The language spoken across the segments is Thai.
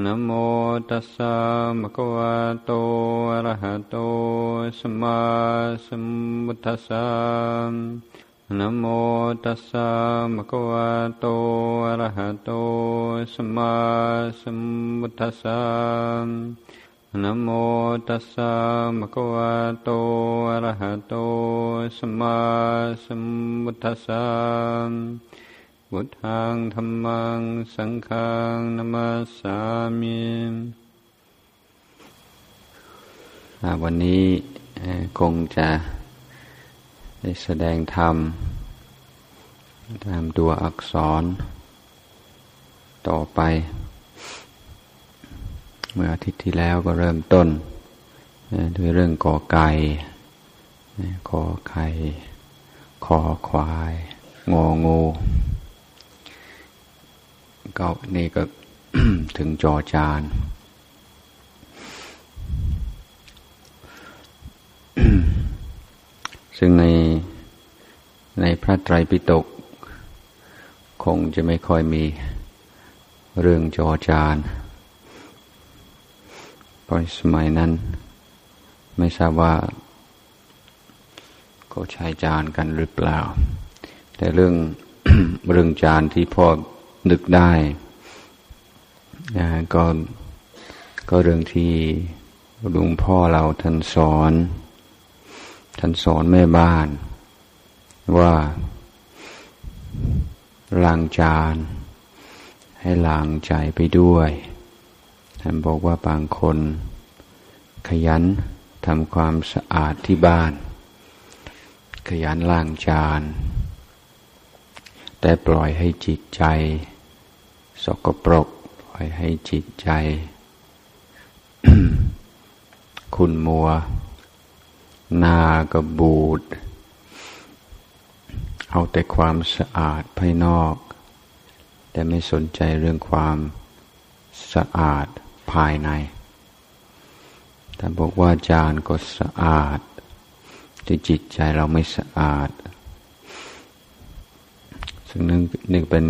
นะโมตัสสะมะคะวะโตอะระหะโตสัมมาสัมพุทธัสสะนะโมตัสสะมะคะวะโตอะระหะโตสัมมาสัมพุทธัสสะนะโมตัสสะมะคะวะโตอะระหะโตสัมมาสัมพุทธัสสะ พุทธังธรรมัง สังฆังนัมสามิวันนี้คงจะได้แสดงธรรม ตามตัวอักษร ต่อไป เมื่ออาทิตย์ที่แล้วก็เริ่มต้น ด้วยเรื่องกอไก่ขอไข่ คอควาย งองู ก็นี่ก็ถึงจอจานซึ่งในในพระไตรปิฎกคงจะไม่ค่อยมีเรื่องจอจานเพราะสมัยนั้น ไม่ทราบว่าก็ใช้จานกันหรือเปล่า แต่เรื่องเรื่องจานที่พ่อ นึกได้นะก็ก็เรื่องที่หลวงพ่อเราท่านสอน ท่านสอนแม่บ้าน ว่าล้างจาน ให้ล้างใจไปด้วยท่านบอกว่าบางคน ขยันทำความสะอาดที่บ้าน ขยันล้างจาน แต่ปล่อยให้จิตใจ สกปรกปล่อยให้จิตใจ คุณมัว นาก็บูด เอาแต่ความสะอาดภายนอก แต่ไม่สนใจเรื่องความสะอาดภายในแต่บอกว่าจานก็สะอาด แต่จิตใจเราไม่สะอาดซึ่งนึกเป็น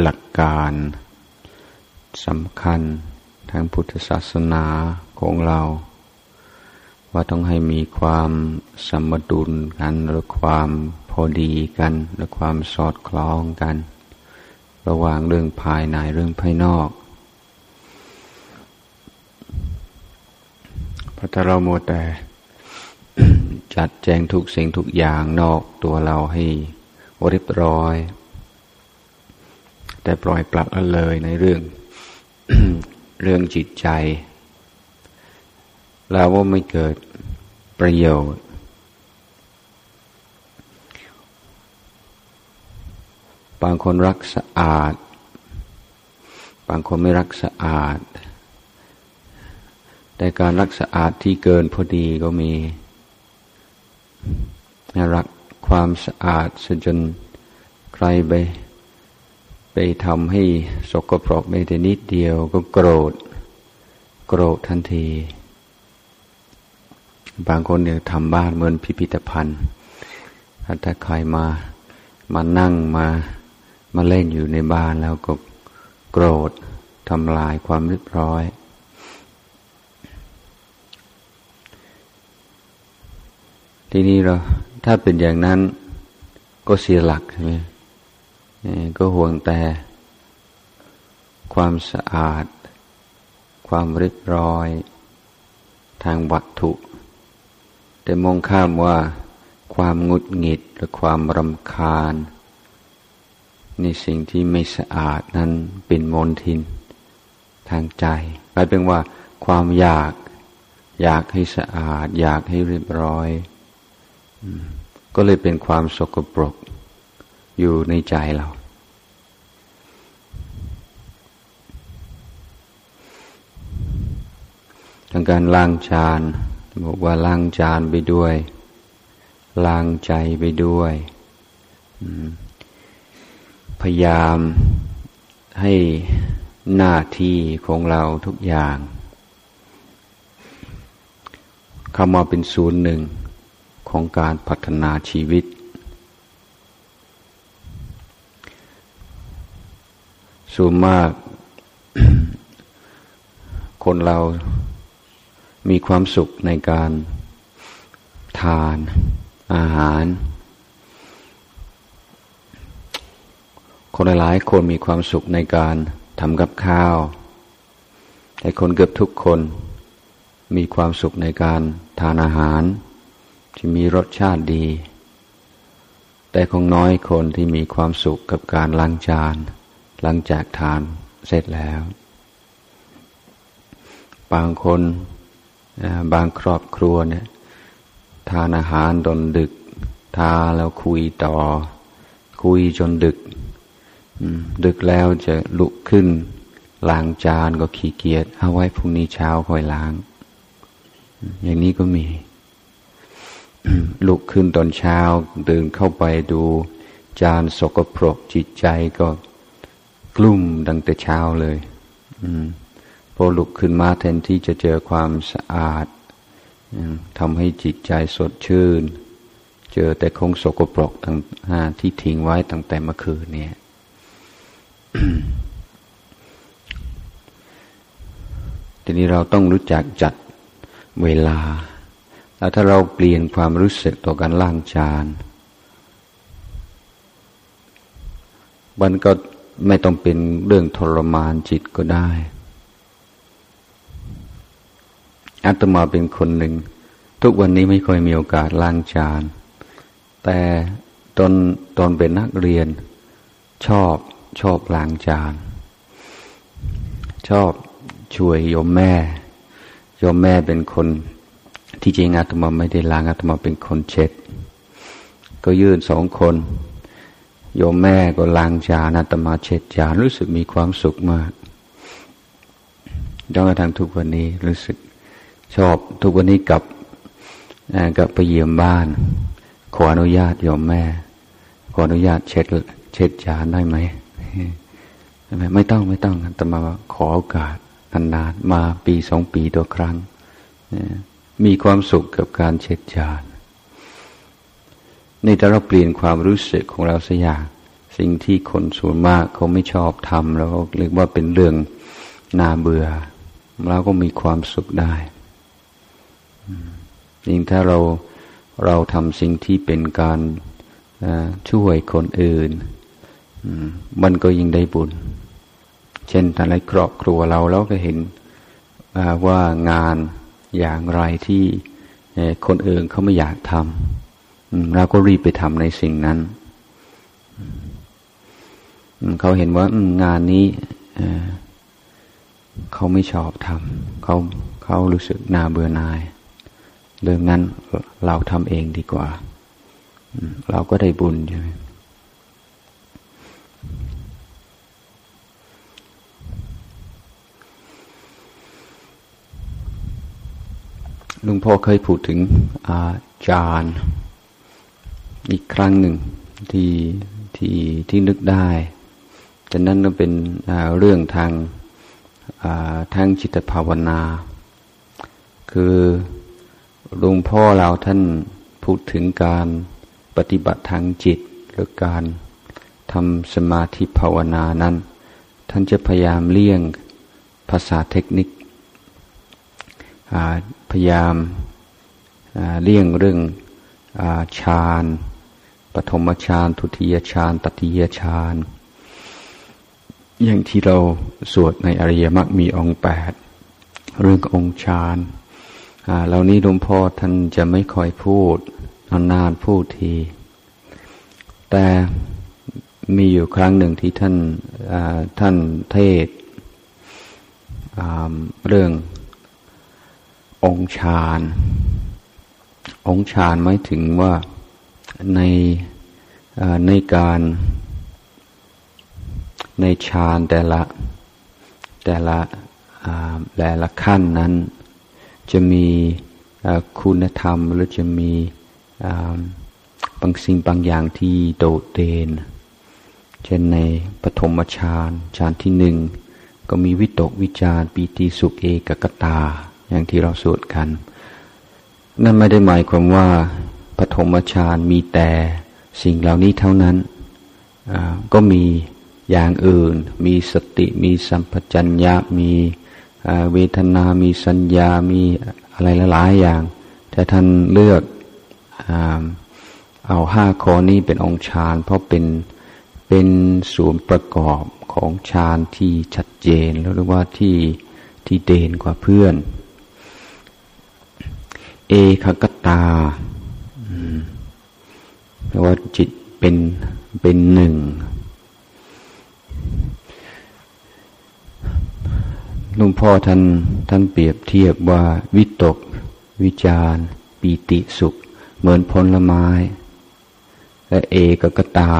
หลักการ สำคัญทางพุทธศาสนาของเรา ว่าต้องให้มีความสมดุลกันหรือความพอดีกันหรือความสอดคล้องกัน ระหว่างเรื่องภายในเรื่องภายนอกพระถ้าเราโมแต่จัดแจงทุกสิ่งทุกอย่างนอกตัวเราให้เรียบร้อย แต่ปล่อยปลักละเลยในเรื่อง เรื่องจิตใจ แล้วว่าไม่เกิดประโยชน์ บางคนรักสะอาด บางคนไม่รักสะอาด แต่การรักสะอาดที่เกินพอดีก็มี รักความสะอาดจนใครไป ไปทำให้สกปรกไม่แต่นิดเดียวก็โกรธ โกรธทันที บางคนเนี่ยทำบ้านเหมือนพิพิธภัณฑ์ ถ้าใครมามานั่งมามาเล่นอยู่ในบ้านแล้วก็โกรธทำลายความเรียบร้อย ทีนี้เราถ้าเป็นอย่างนั้นก็เสียหลักใช่ไหม ก็ห่วงแต่ ความสะอาด ความเรียบร้อย ทางวัตถุ แต่มองข้ามว่าความงุดหงิดหรือความรำคาญ ในสิ่งที่ไม่สะอาดนั้นเป็นมลทิน ทางใจกลายเป็นว่า ความอยาก อยากให้สะอาด อยากให้เรียบร้อย ก็เลยเป็นความสกปรก อยู่ในใจเราทั้งการล้างจานบอกว่าล้างจานไปด้วยล้างใจไปด้วย พยายามให้หน้าที่ของเราทุกอย่างเข้ามาเป็นศูนย์หนึ่งของการพัฒนาชีวิต ส่วนมาก คนเรามีความสุขในการทานอาหาร คนหลายคนมีความสุขในการทำกับข้าว แต่คนเกือบทุกคนมีความสุขในการทานอาหาร ที่มีรสชาติดี แต่คงน้อยคนที่มีความสุขกับการล้างจาน หลังจากทานเสร็จแล้ว บางคนบางครอบครัวเนี่ย ทานอาหารจนดึก ทาแล้วคุยต่อ คุยจนดึก ดึกแล้วจะลุกขึ้นล้างจานก็ขี้เกียจเอาไว้พรุ่งนี้เช้าค่อยล้าง อย่างนี้ก็มี ลุกขึ้นตอนเช้าเดินเข้าไปดูจานสกปรกจิตใจก็ กลุ่มดังแต่เช้าเลย อืมพอลุกขึ้นมาแทนที่จะเจอความสะอาดทำให้จิตใจสดชื่น เจอแต่คงสกปรกต่างที่ทิ้งไว้ตั้งแต่เมื่อคืนเนี่ยทีนี้เราต้องรู้จักจัดเวลา แล้วถ้าเราเปลี่ยนความรู้สึกต่อการล้างจานมันก็ ไม่ต้องเป็นเรื่องทรมานจิตก็ได้อาตมาเป็นคนหนึ่ง ทุกวันนี้ไม่ค่อยมีโอกาสล้างจาน แต่ตอนตอนเป็นนักเรียน ชอบชอบล้างจาน ชอบช่วยโยมแม่โยมแม่เป็นคน ที่จริงอาตมาไม่ได้ล้างอาตมาเป็นคนเช็ด ก็ยื่นสองคน โยมแม่ก็ล้างจานอาตมาเช็ดจานรู้สึกมีความสุขมากจนกระทั่งทุกวันนี้รู้สึกชอบทุกวันนี้กับกับไปเยี่ยมบ้าน ขออนุญาตโยมแม่ ขออนุญาตเช็ดเช็ดจานได้ไหมไม่ต้องไม่ต้องแต่มาขอโอกาสนานๆมาปีสองปีตัวครั้ง มีความสุขกับการเช็ดจาน นี่ถ้าเราเปลี่ยนความรู้สึกของเราสักอย่างสิ่งที่คนส่วนมากเขาไม่ชอบทำแล้วเรียกว่าเป็นเรื่องน่าเบื่อเราก็มีความสุขได้ยิ่งถ้าเราเราทำสิ่งที่เป็นการช่วยคนอื่น มันก็ยิ่งได้บุญ เช่นแต่ในครอบครัวเราเราก็เห็นว่างานอย่างไรที่คนอื่นเขาไม่อยากทำ เราก็รีบไปทำในสิ่งนั้นเขาเห็นว่างานนี้เขาไม่ชอบทำเขาเขารู้สึกน่าเบื่อหน่ายเรื่องนั้นเราทำเองดีกว่า เราก็ได้บุญใช่ไหมลุงพ่อเคยพูดถึงอาจารย์ อีกครั้งหนึ่งที่ที่ที่นึกได้จากนั้นก็เป็นเรื่องทางทางจิตภาวนา คือหลวงพ่อเราท่านพูดถึงการปฏิบัติทางจิตหรือการทำสมาธิภาวนานั้น ท่านจะพยายามเลี่ยงภาษาเทคนิคพยายามเลี่ยงเรื่องฌาน ปฐมฌานทุติยฌานตติยฌานอย่างที่เราสวดในอริยมรรคมีองค์แปดเรื่ององค์ฌานเหล่านี้หลวงพ่อท่านจะไม่ค่อยพูดนานๆพูดที แต่มีอยู่ครั้งหนึ่งที่ท่านท่านเทศเรื่ององค์ฌาน องค์ฌานหมายถึงว่า ในในการในฌานแต่ละแต่ละแต่ละขั้นนั้น จะมีคุณธรรมหรือจะมีบางสิ่งบางอย่างที่โดดเด่นเช่นในปฐมฌานฌานที่หนึ่งก็มีวิตกวิจารปีติสุขเอกกตา อย่างที่เราสวดกัน นั่นไม่ได้หมายความว่า ปฐมฌานมีแต่สิ่งเหล่านี้เท่านั้น ก็มีอย่างอื่น มีสติ มีสัมปชัญญะ มีเวทนา มีสัญญา มีอะไรหลายอย่างแต่ท่านเลือกเอาห้าข้อนี้เป็นองค์ฌาน เพราะเป็นเป็นส่วนประกอบของฌานที่ชัดเจน แล้วหรือว่าที่ที่เด่นกว่าเพื่อน เอคกตา แปลว่าจิตเป็นเป็นหนึ่งหลวงพ่อท่านท่านเปรียบเทียบว่าวิตก วิจารปีติสุข เหมือนผลไม้ และเอกกตา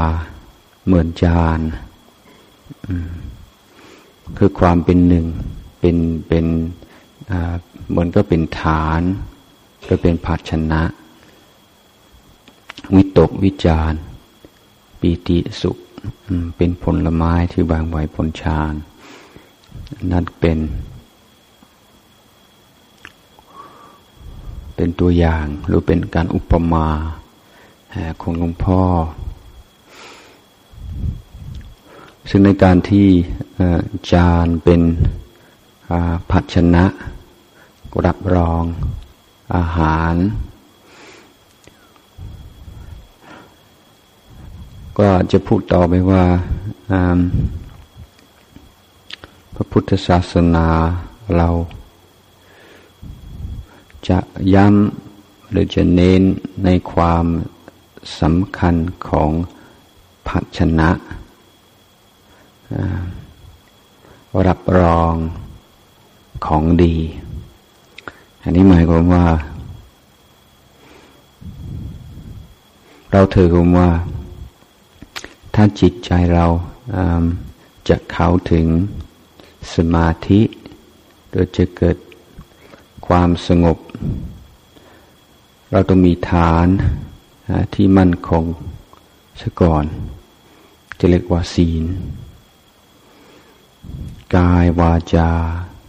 เหมือนจานคือความเป็นหนึ่ง เป็นเป็นเหมือนก็เป็นฐาน ก็เป็นภาชนะ วิตกวิจารปีติสุขเป็นผลไม้ที่บางไหวผลชานนั่นเป็น เป็นตัวอย่างหรือเป็นการอุปมาของหลวงพ่อ ซึ่งในการที่จานเป็นผัชนะรับรองอาหาร ก็จะพูดต่อไปว่าพระพุทธศาสนาเราจะย้ำหรือจะเน้นในความสำคัญของภาชนะ รับรองของดี อันนี้หมายความว่า เราถือคมว่า ถ้าจิตใจเราจะเข้าถึงสมาธิโดยจะเกิดความสงบ เราต้องมีฐานที่มั่นคงซะก่อน จะเรียกว่าศีล กายวาจา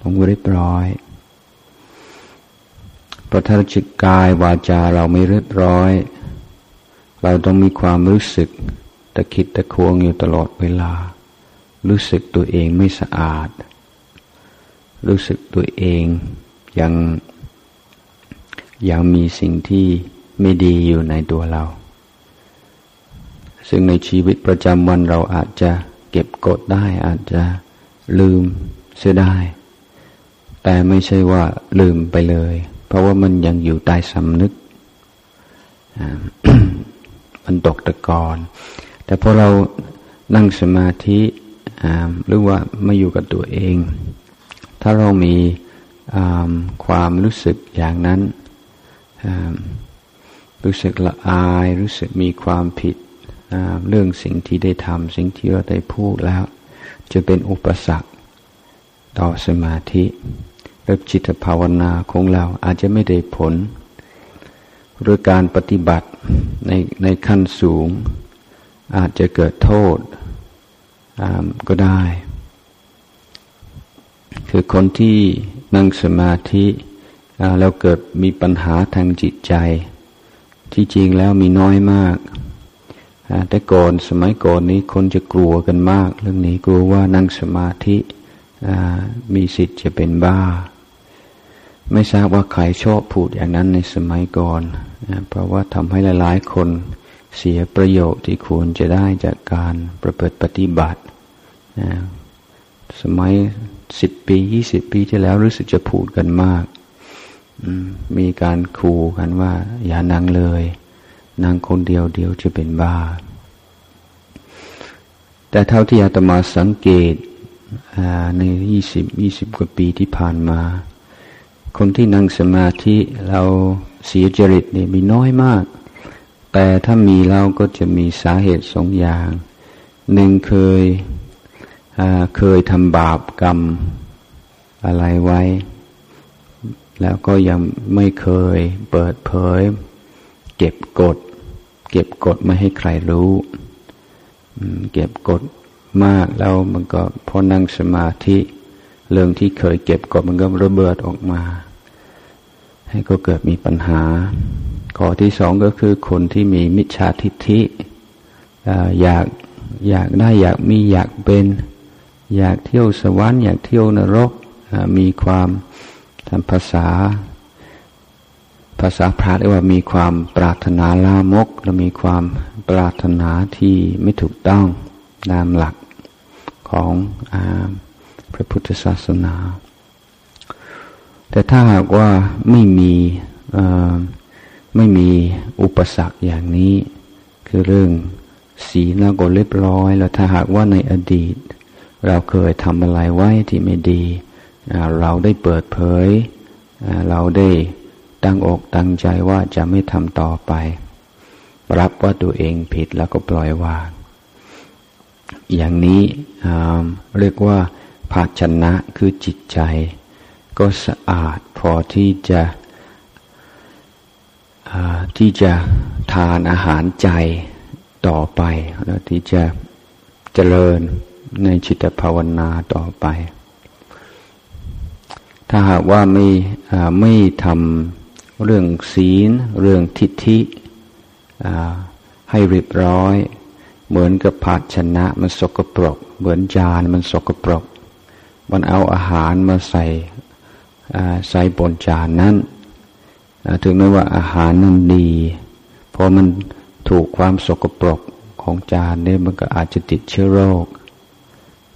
ต้องเรียบร้อยเพราะถ้าจิตกายวาจาเราไม่เรียบร้อย เราต้องมีความรู้สึก ตะคิดตะควงอยู่ตลอดเวลา รู้สึกตัวเองไม่สะอาด รู้สึกตัวเองยังยังมีสิ่งที่ไม่ดีอยู่ในตัวเรา ซึ่งในชีวิตประจำวันเราอาจจะเก็บกดได้อาจจะลืมเสียได้ แต่ไม่ใช่ว่าลืมไปเลย เพราะว่ามันยังอยู่ใต้สำนึกมันตกตะกอน แต่พอเรานั่งสมาธิหรือว่ามาอยู่กับตัวเอง ถ้าเรามีความรู้สึกอย่างนั้น รู้สึกละอาย รู้สึกมีความผิดเรื่องสิ่งที่ได้ทำสิ่งที่เราได้พูดแล้ว จะเป็นอุปสรรคต่อสมาธิหรือจิตภาวนาของเราอาจจะไม่ได้ผล หรือการปฏิบัติในในขั้นสูง อาจจะเกิดโทษก็ได้ คือคนที่นั่งสมาธิแล้วเกิดมีปัญหาทางจิตใจ ที่จริงแล้วมีน้อยมาก แต่ก่อนสมัยก่อนนี้คนจะกลัวกันมาก เรื่องนี้กลัวว่านั่งสมาธิมีสิทธิ์จะเป็นบ้า ไม่ทราบว่าใครชอบพูดอย่างนั้นในสมัยก่อน เพราะว่าทำให้หลาย ๆ คน เสียประโยชน์ที่ควรจะได้จากการประพฤติปฏิบัติสมัยสิบปียี่สิบปีที่แล้วรู้สึกจะพูดกันมาก มีการขู่กันว่า อย่านั่งเลยนั่งคนเดียวเดียวจะเป็นบ้า แต่เท่าที่อาตมาสังเกตในยี่สิบยี่สิบกว่าปีที่ผ่านมา คนที่นั่งสมาธิเราเสียจริตเนี่ยมีน้อยมาก แต่ถ้ามีเราก็จะมีสาเหตุสองอย่าง หนึ่งเคยเคยทำบาปกรรมอะไรไว้ แล้วก็ยังไม่เคยเปิดเผย เก็บกด เก็บกดไม่ให้ใครรู้เก็บกดมากแล้วมันก็พอนั่งสมาธิเรื่องที่เคยเก็บกดมันก็ระเบิดออกมา ให้ก็เกิดมีปัญหา ข้อที่สองก็คือคนที่มีมิจฉาทิฏฐิอยากอยากได้อยากมีอยากเป็น อยากเที่ยวสวรรค์อยากเที่ยวนรกมีความทางภาษา ภาษาพระเรียกว่ามีความปรารถนาลามก และมีความปรารถนาที่ไม่ถูกต้องตามหลักของอพระพุทธศาสนา แต่ถ้าหากว่าไม่มี ไม่มีอุปสรรคอย่างนี้ คือเรื่องศีลแล้วก็เรียบร้อย แล้วถ้าหากว่าในอดีต เราเคยทำอะไรไว้ที่ไม่ดี เราได้เปิดเผย เราได้ตั้งอกตั้งใจว่าจะไม่ทำต่อไป รับว่าตัวเองผิดแล้วก็ปล่อยวางอย่างนี้เรียกว่าภาชนะคือจิตใจ ก็สะอาดพอที่จะ ที่จะทานอาหารใจต่อไป แล้วที่จะเจริญในจิตภาวนาต่อไป ถ้าหากว่าไม่ไม่ทำเรื่องศีล เรื่องทิฏฐิให้เรียบร้อย เหมือนกับภาชนะมันสกปรก เหมือนจานมันสกปรก มันเอาอาหารมาใส่ใส่บนจานนั้น ถึงแม้ว่าอาหารนั้นดีพอมันถูกความสกปรกของจานเนี่ยมันก็อาจจะติดเชื้อโรค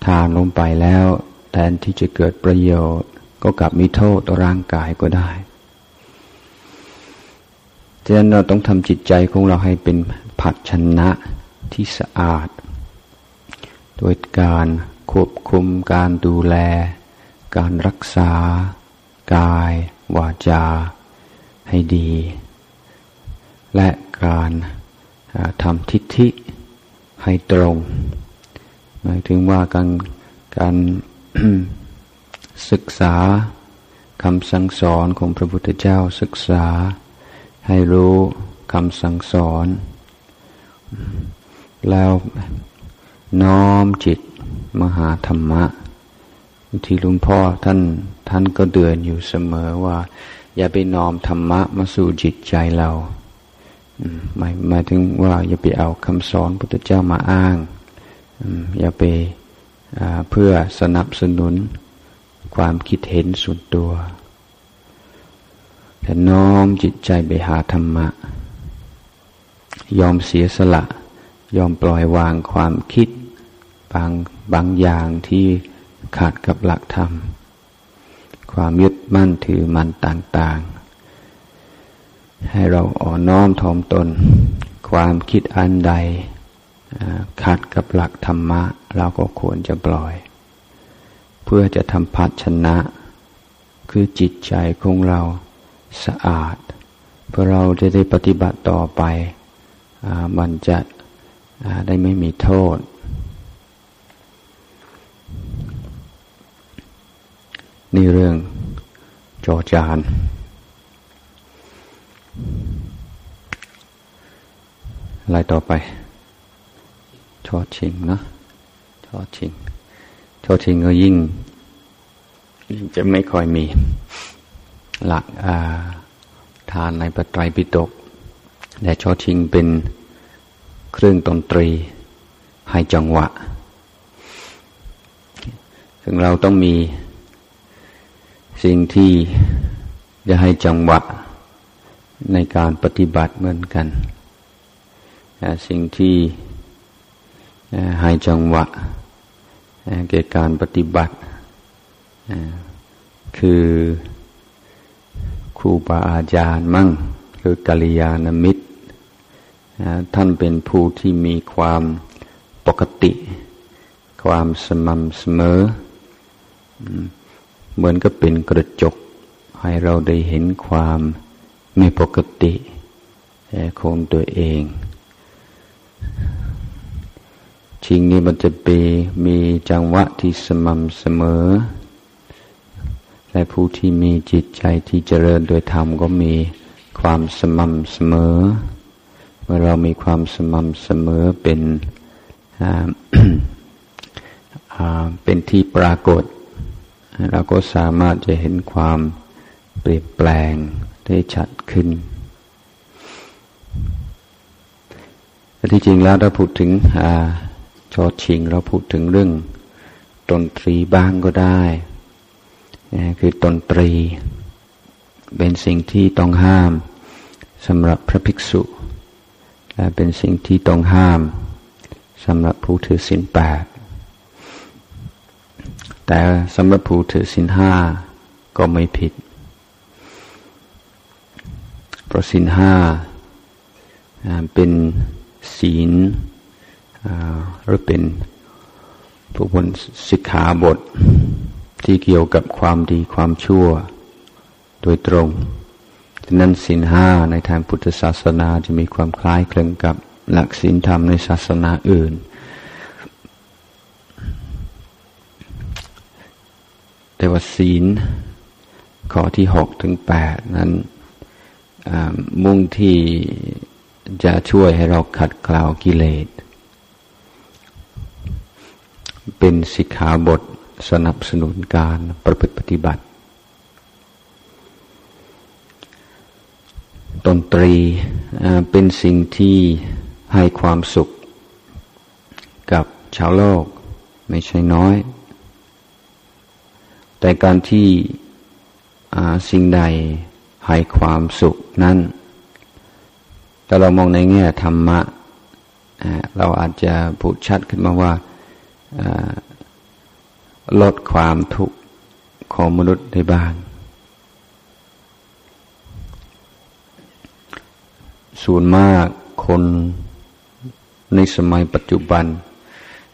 ทานลงไปแล้ว แทนที่จะเกิดประโยชน์ ก็กลับมีโทษต่อร่างกายก็ได้ฉะนั้นเราต้องทำจิตใจของเราให้เป็นผัดชนะที่สะอาด โดยการควบคุมการดูแล การรักษา กาย วาจา ให้ดี และการทำทิฏฐิให้ตรง หมายถึงว่าการการศึกษาคำสั่งสอนของพระพุทธเจ้าศึกษา ให้รู้คำสั่งสอน แล้วน้อมจิตมหาธรรมะที่ลวงพ่อท่านท่านก็เดือนอยู่เสมอว่า อย่าไปน้อมธรรมะมาสู่จิตใจเราหมายหมายถึงว่า อย่าไปเอาคำสอนพุทธเจ้ามาอ้างอย่าไปเพื่อสนับสนุนความคิดเห็นส่วนตัวแต่น้อมจิตใจไปหาธรรมะ ยอมเสียสละ ยอมปล่อยวางความคิด บางบางอย่างที่ขาดกับหลักธรรม ความยึด มั่นถือมันต่าง ๆ ให้เราอ่อนน้อมถ่อมตน ความคิดอันใดขัดกับหลักธรรมะ เราก็ควรจะปล่อย เพื่อจะทำพัฒชนะ คือจิตใจของเราสะอาด เพื่อเราจะได้ปฏิบัติต่อไปมันจะได้ไม่มีโทษ นี่เรื่อง อจานอะไรต่อไป ชอชิงนะชอชิง ชอชิงก็ยิ่ง ยิ่งจะไม่ค่อยมี หลักาทานในปไตรปิฎกแต่ชอชิงเป็นเครื่องดนตรีให้จังหวะ ซึ่งเราต้องมี สิ่งที่จะให้จังหวะในการปฏิบัติเหมือนกัน สิ่งที่ให้จังหวะเกี่ยวการปฏิบัติ คือครูบาอาจารย์มั่งคือกัลยาณมิตร ท่านเป็นผู้ที่มีความปกติ ความสม่ำเสมอ เหมือนกับเป็นกระจก ให้เราได้เห็นความไม่ปกติคงตัวเองชิงนี้มันจะไปมีจังหวะที่สม่ำเสมอ และผู้ที่มีจิตใจที่เจริญโดยธรรมก็มีความสม่ำเสมอ เมื่อเรามีความสม่ำเสมอเป็นเป็นที่ปรากฏ เราก็สามารถจะเห็นความเปลี่ยนแปลงได้ชัดขึ้นแต่ที่จริงแล้วถ้าพูดถึงอชอชิง เราพูดถึงเรื่องดนตรีบ้างก็ได้คือตนตรี เป็นสิ่งที่ต้องห้ามสำหรับพระภิกษุและเป็นสิ่งที่ต้องห้ามสำหรับผู้ถือศีลแปด แต่สำหรับผู้ถือศีลห้าก็ไม่ผิด เพราะศีลห้าเป็นศีลหรือเป็นผู้บนสิกขาบทที่เกี่ยวกับความดีความชั่วโดยตรงฉะนั้นศีลห้าในทางพุทธศาสนาจะมีความคล้ายคลึงกับหลักศีลธรรมในศาสนาอื่น แต่ว่าศีล ข้อที่หกถึงแปดนั้นมุ่งที่จะช่วยให้เราขัดเกลากิเลส เป็นสิกขาบทสนับสนุนการประพฤติปฏิบัติ ดนตรีเป็นสิ่งที่ให้ความสุขกับชาวโลกไม่ใช่น้อย แต่การที่สิ่งใดให้ความสุขนั้นถ้าเรามองในแง่ธรรมะ เราอาจจะพูดชัดขึ้นมาว่าลดความทุกข์ของมนุษย์ได้บ้าง ส่วนมากคนในสมัยปัจจุบัน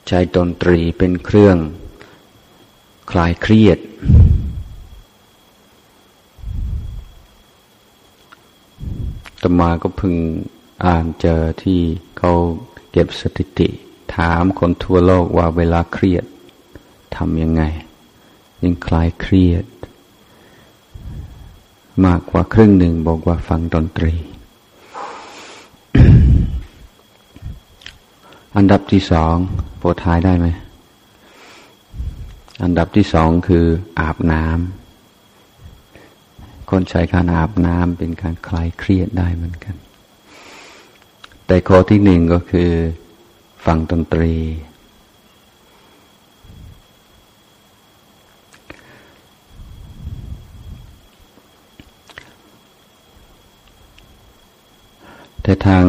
ใช้ดนตรีเป็นเครื่อง คลายเครียด ตมาก็พึงอ่านเจอที่เขาเก็บสถิติ ถามคนทั่วโลกว่าเวลาเครียดทำยังไง ยังคลายเครียด มากกว่าครึ่งหนึ่งบอกว่าฟังดนตรี อันดับที่สองโปรทายได้ไหม อันดับที่สองคืออาบน้ำคนใช้การอาบน้ำเป็นการคลายเครียดได้เหมือนกัน แต่ข้อที่หนึ่งก็คือฟังดนตรี แต่ทาง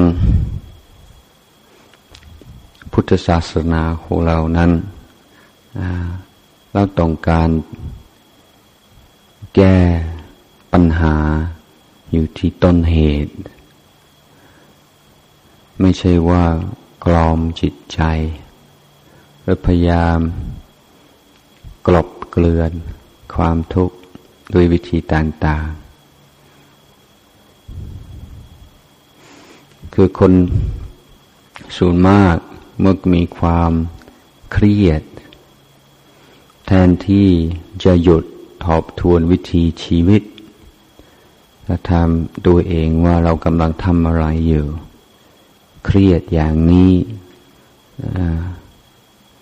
พุทธศาสนาของเรานั้น เราต้องการแก้ปัญหาอยู่ที่ต้นเหตุ ไม่ใช่ว่ากลอมจิตใจหรือพยายาม กลบเกลื่อนความทุกข์ด้วยวิธีต่างๆ คือคนส่วนมากเมื่อมีความเครียด แทนที่จะหยุดทบทวนวิธีชีวิตและทำดูเองว่าเรากำลังทำอะไรอยู่ เครียดอย่างนี้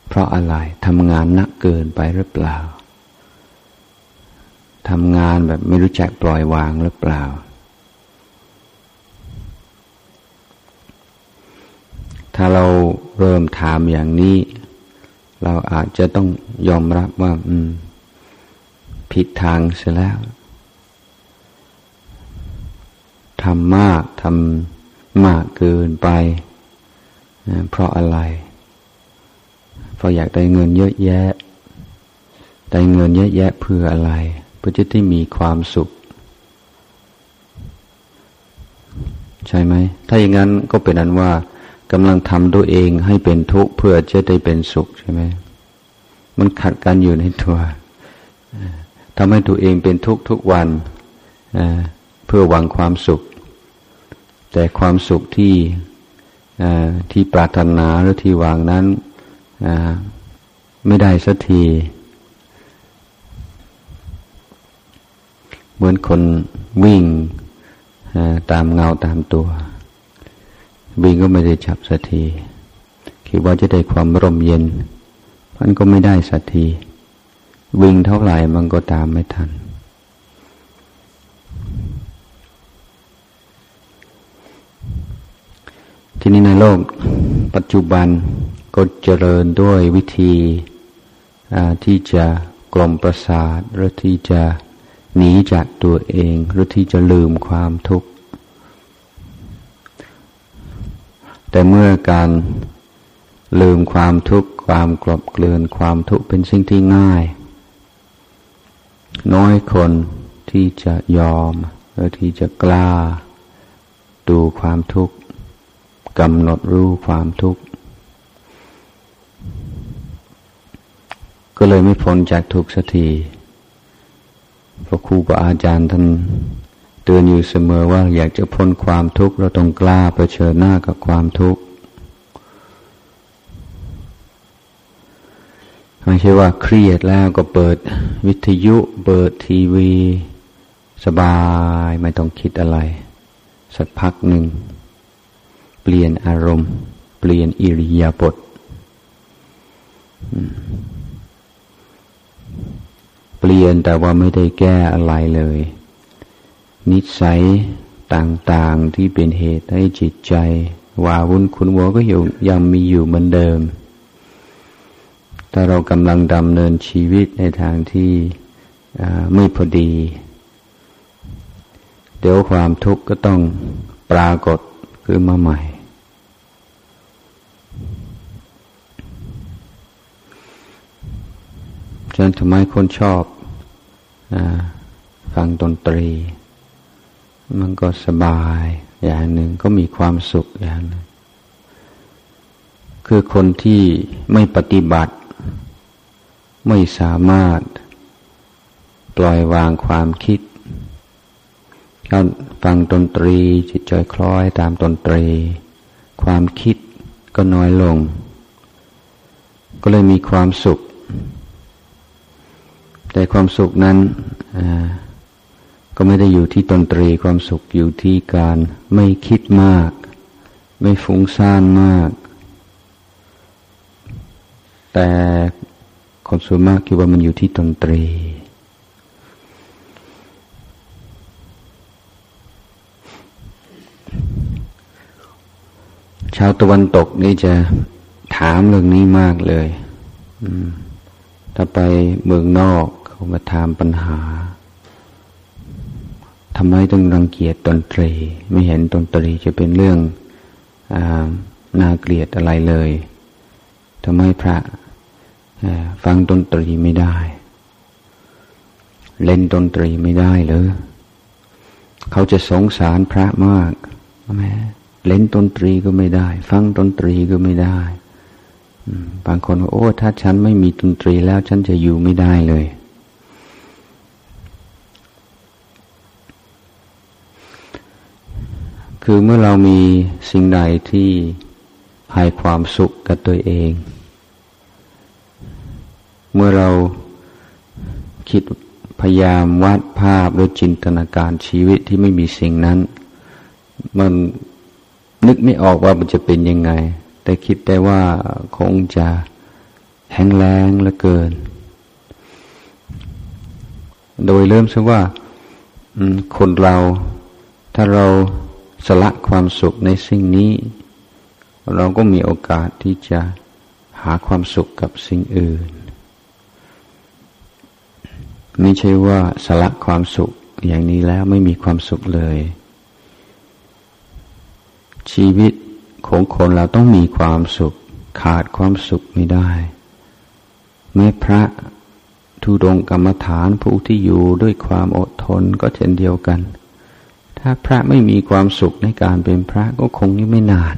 เพราะอะไรทำงานนักเกินไปหรือเปล่าทำงานแบบไม่รู้จักปล่อยวางหรือเปล่า ถ้าเราเริ่มถามอย่างนี้ เราอาจจะต้องยอมรับว่า อืม ผิดทางเสียแล้วทำมากทำมากเกินไปเพราะอะไร เพราะอยากได้เงินเยอะแยะ ได้เงินเยอะแยะเพื่ออะไร เพื่อจะได้มีความสุข ใช่ไหม ถ้าอย่างนั้นก็เป็นนั้นว่า กำลังทำตัวเองให้เป็นทุกข์เพื่อจะได้เป็นสุขใช่ไหมมันขัดกันอยู่ในตัวทำให้ตัวเองเป็นทุกข์ทุกวันเพื่อหวังความสุข แต่ความสุขที่ที่ปรารถนาหรือที่หวังนั้นไม่ได้สักที เหมือนคนวิ่งตามเงาตามตัว วิ่งก็ไม่ได้จับสักทีคิดว่าจะได้ความร่มเย็น มันก็ไม่ได้สักทีวิ่งเท่าไหร่มันก็ตามไม่ทัน ทีนี้ในโลกปัจจุบันก็เจริญด้วยวิธีที่จะกลมประสาทหรือที่จะหนีจากตัวเอง หรือที่จะลืมความทุกข์ แต่เมื่อการลืมความทุกข์ความกลบเกลื่อนความทุกข์เป็นสิ่งที่ง่าย น้อยคนที่จะยอมหรือที่จะกล้า ดูความทุกข์กำหนดรู้ความทุกข์ ก็เลยไม่พ้นจากทุกข์สักทีพระครูบาอาจารย์ท่าน เตือนอยู่เสมอว่าอยากจะพ้นความทุกข์เราต้องกล้าเผชิญหน้ากับความทุกข์ไม่ใช่ว่าเครียดแล้วก็เปิดวิทยุเปิดทีวี สบายไม่ต้องคิดอะไร สักพักหนึ่ง เปลี่ยนอารมณ์ เปลี่ยนอิริยาบถเปลี่ยนแต่ว่าไม่ได้แก้อะไรเลย นิสัยต่างๆที่เป็นเหตุให้จิตใจวาวุ่นคุณวัวก็อยู่ยังมีอยู่เหมือนเดิม ถ้าเรากำลังดำเนินชีวิตในทางที่ไม่พอดี เดี๋ยวความทุกข์ก็ต้องปรากฏขึ้นมาใหม่ฉะนั้นทำไมคนชอบอฟังดนตรี มันก็สบายอย่างหนึ่งก็มีความสุขอย่างหนึ่ง คือคนที่ไม่ปฏิบัติ ไม่สามารถปล่อยวางความคิดเราฟังดนตรีจิตใจคล้อยตามดนตรี ความคิดก็น้อยลง ก็เลยมีความสุข แต่ความสุขนั้น ก็ไม่ได้อยู่ที่ดนตรีความสุขอยู่ที่การไม่คิดมาก ไม่ฟุ้งซ่านมาก แต่คนส่วนมากคิดว่ามันอยู่ที่ดนตรี ชาวตะวันตกนี่จะถามเรื่องนี้มากเลยถ้าไปเมืองนอกเขามาถามปัญหา ทำไมต้องรังเกียจดนตรี ไม่เห็นดนตรีจะเป็นเรื่องอน่าเกลียดอะไรเลยทำไมพระฟังดนตรีไม่ได้ เล่นดนตรีไม่ได้เลยเขาจะสงสารพระมากแม่เล่นดนตรีก็ไม่ได้ ฟังดนตรีก็ไม่ได้บางคนโอ้ ถ้าฉันไม่มีดนตรีแล้วฉันจะอยู่ไม่ได้เลย คือเมื่อเรามีสิ่งใดที่ให้ความสุขกับตัวเอง เมื่อเราคิดพยายามวาดภาพหรือจินตนาการชีวิตที่ไม่มีสิ่งนั้น มันนึกไม่ออกว่ามันจะเป็นยังไง แต่คิดได้ว่าคงจะแห้งแล้งเหลือเกิน โดยเริ่มซะว่าคนเราถ้าเรา สละความสุขในสิ่งนี้ เราก็มีโอกาสที่จะหาความสุขกับสิ่งอื่น ไม่ใช่ว่าสละความสุขอย่างนี้แล้วไม่มีความสุขเลย ชีวิตของคนเราต้องมีความสุข ขาดความสุขไม่ได้แม้พระทุดงกรรมฐานผู้ที่อยู่ด้วยความอดทนก็เช่นเดียวกัน ถ้าพระไม่มีความสุขในการเป็นพระก็คงยังไม่นาน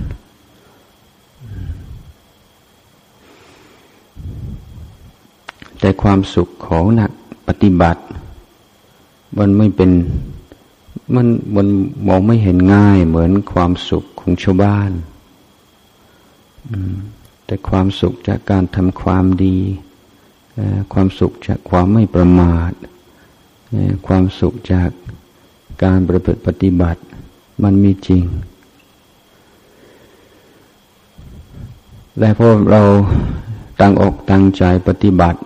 แต่ความสุขของนักปฏิบัติ มันไม่เป็นมันมันมองไม่เห็นง่ายเหมือนความสุขของชาวบ้าน แต่ความสุขจากการทำความดี ความสุขจากความไม่ประมาท ความสุขจาก การประพฤติปฏิบัติ มันมีจริงแต่พอเราตั้งอกตั้งใจปฏิบัติ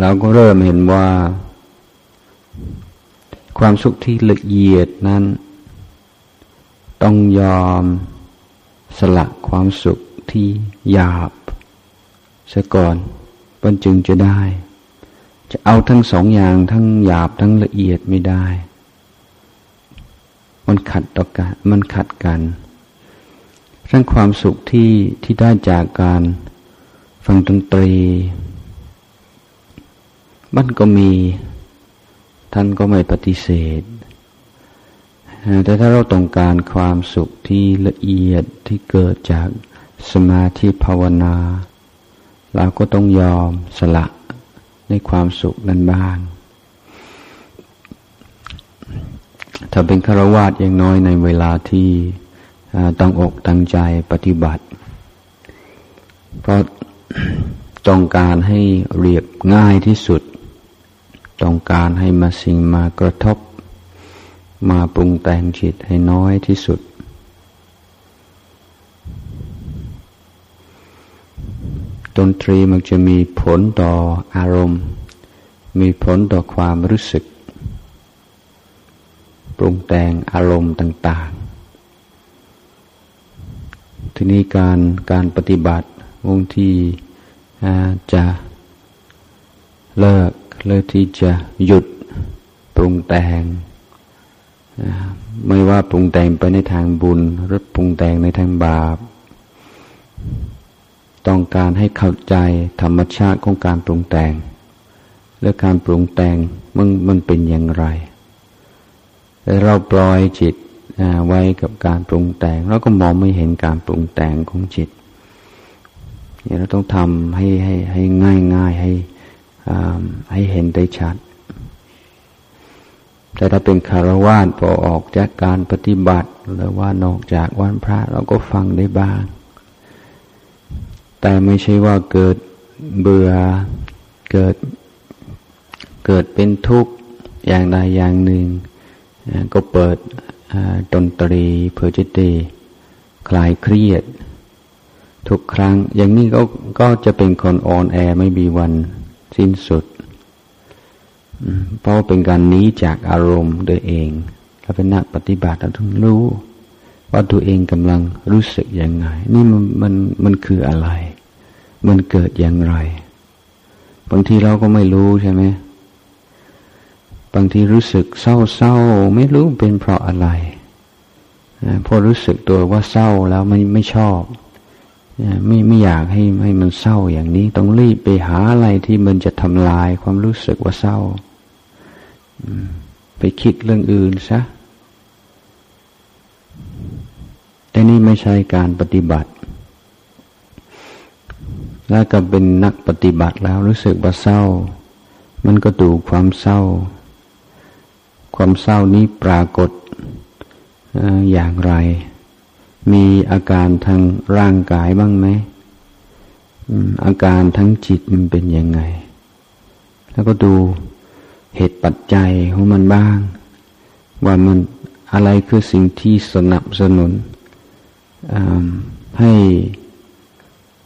เราก็เริ่มเห็นว่า ความสุขที่ละเอียดนั้น ต้องยอมสละความสุขที่หยาบซะก่อนมันจึงจะได้ จะเอาทั้งสองอย่างทั้งหยาบทั้งละเอียดไม่ได้ มันขัดต่อกันมันขัดกันทั้งความสุขที่ที่ได้จากการฟังดนตรี มันก็มี ท่านก็ไม่ปฏิเสธ แต่ถ้าเราต้องการความสุขที่ละเอียดที่เกิดจากสมาธิภาวนา เราก็ต้องยอมสละในความสุขนั้นบ้าง ถ้าเป็นฆราวาสอย่างน้อยในเวลาที่ตั้งอกตั้งใจปฏิบัติ เพราะต้องการให้เรียบง่ายที่สุด ต้องการให้มาสิ่งมากระทบ มาปรุงแต่งจิตให้น้อยที่สุด ดนตรีมันจะมีผลต่ออารมณ์ มีผลต่อความรู้สึก ปรุงแต่งอารมณ์ต่าง ๆ ทีนี้การการปฏิบัติบางที่จะเลิกเลิกที่จะหยุดปรุงแต่ง ไม่ว่าปรุงแต่งไปในทางบุญ หรือปรุงแต่งในทางบาป ต้องการให้เข้าใจธรรมชาติของการปรุงแต่ง และการปรุงแต่งมันมันเป็นอย่างไร แต่เราปล่อยจิตไว้กับการปรุงแต่งเราก็มองไม่เห็นการปรุงแต่งของจิตเนี่ยเราต้องทำให้ให้ให้ง่ายง่ายให้ให้เห็นได้ชัด แต่ถ้าเป็นคารวะพอออกจากการปฏิบัติหรือว่านอกจากวันพระเราก็ฟังได้บ้าง แต่ไม่ใช่ว่าเกิดเบื่อเกิดเกิดเป็นทุกข์อย่างใดอย่างหนึ่ง ก็เปิดดนตรีเพื่อจะได้คลายเครียด ทุกครั้ง อย่างนี้ก็ก็จะเป็นคนอ่อนแอไม่มีวันสิ้นสุด เพราะเป็นการหนีจากอารมณ์โดยเองถ้าเป็นนักปฏิบัติเราต้องรู้ว่าตัวเองกำลังรู้สึกยังไง นี่มันมันมันคืออะไร มันเกิดอย่างไร บางทีเราก็ไม่รู้ใช่ไหม บางทีรู้สึกเศร้าเศร้าไม่รู้เป็นเพราะอะไรพอรู้สึกตัวว่าเศร้าแล้วไม่ไม่ชอบไม่ไม่อยากให้ให้มันเศร้าอย่างนี้ ต้องรีบไปหาอะไรที่มันจะทำลายความรู้สึกว่าเศร้าไปคิดเรื่องอื่นซะแต่นี่ไม่ใช่การปฏิบัติ แล้วก็เป็นนักปฏิบัติแล้วรู้สึกว่าเศร้า มันก็ดูความเศร้า ความเศร้านี้ปรากฏอย่างไร มีอาการทางร่างกายบ้างไหม อาการทั้งจิตมันเป็นยังไง แล้วก็ดูเหตุปัจจัยของมันบ้าง ว่ามันอะไรคือสิ่งที่สนับสนุนให้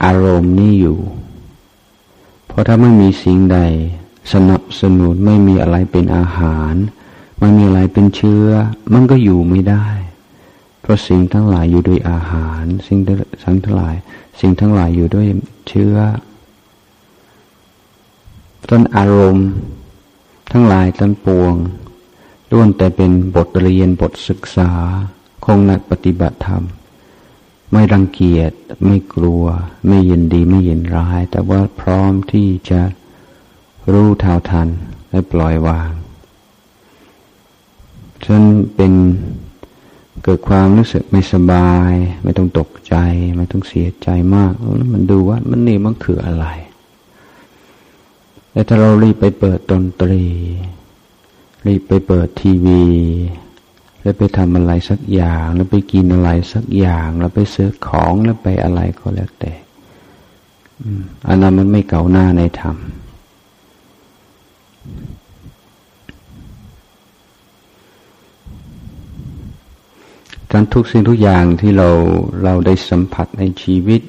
อารมณ์นี้อยู่ เพราะถ้าไม่มีสิ่งใดสนับสนุนไม่มีอะไรเป็นอาหาร ไม่มีอะไรเป็นเชื้อ มันก็อยู่ไม่ได้ เพราะสิ่งทั้งหลายอยู่ด้วยอาหาร สิ่งทั้งหลาย สิ่งทั้งหลายอยู่ด้วยเชื้อ ต้นอารมณ์ ทั้งหลายต้นปวงล้วนแต่เป็นบทเรียนบทศึกษาของนักปฏิบัติธรรม ไม่รังเกียจไม่กลัว ไม่ยินดีไม่ยินร้าย แต่ว่าพร้อมที่จะรู้เท่าทันและปล่อยวาง จนเป็นเกิดความรู้สึกไม่สบาย ไม่ต้องตกใจ ไม่ต้องเสียใจมากแล้วมันดูว่ามันนี่มันคืออะไรแต่ถ้าเรารีบไปเปิดดนตรี รีบไปเปิดทีวี แล้วไปทำอะไรสักอย่าง แล้วไปกินอะไรสักอย่าง แล้วไปซื้อของแล้วไปอะไรก็แล้วแต่อันนั้นมันไม่เก่าหน้าในธรรม การทุกสิ่งทุกอย่างที่เราเราได้สัมผัสในชีวิต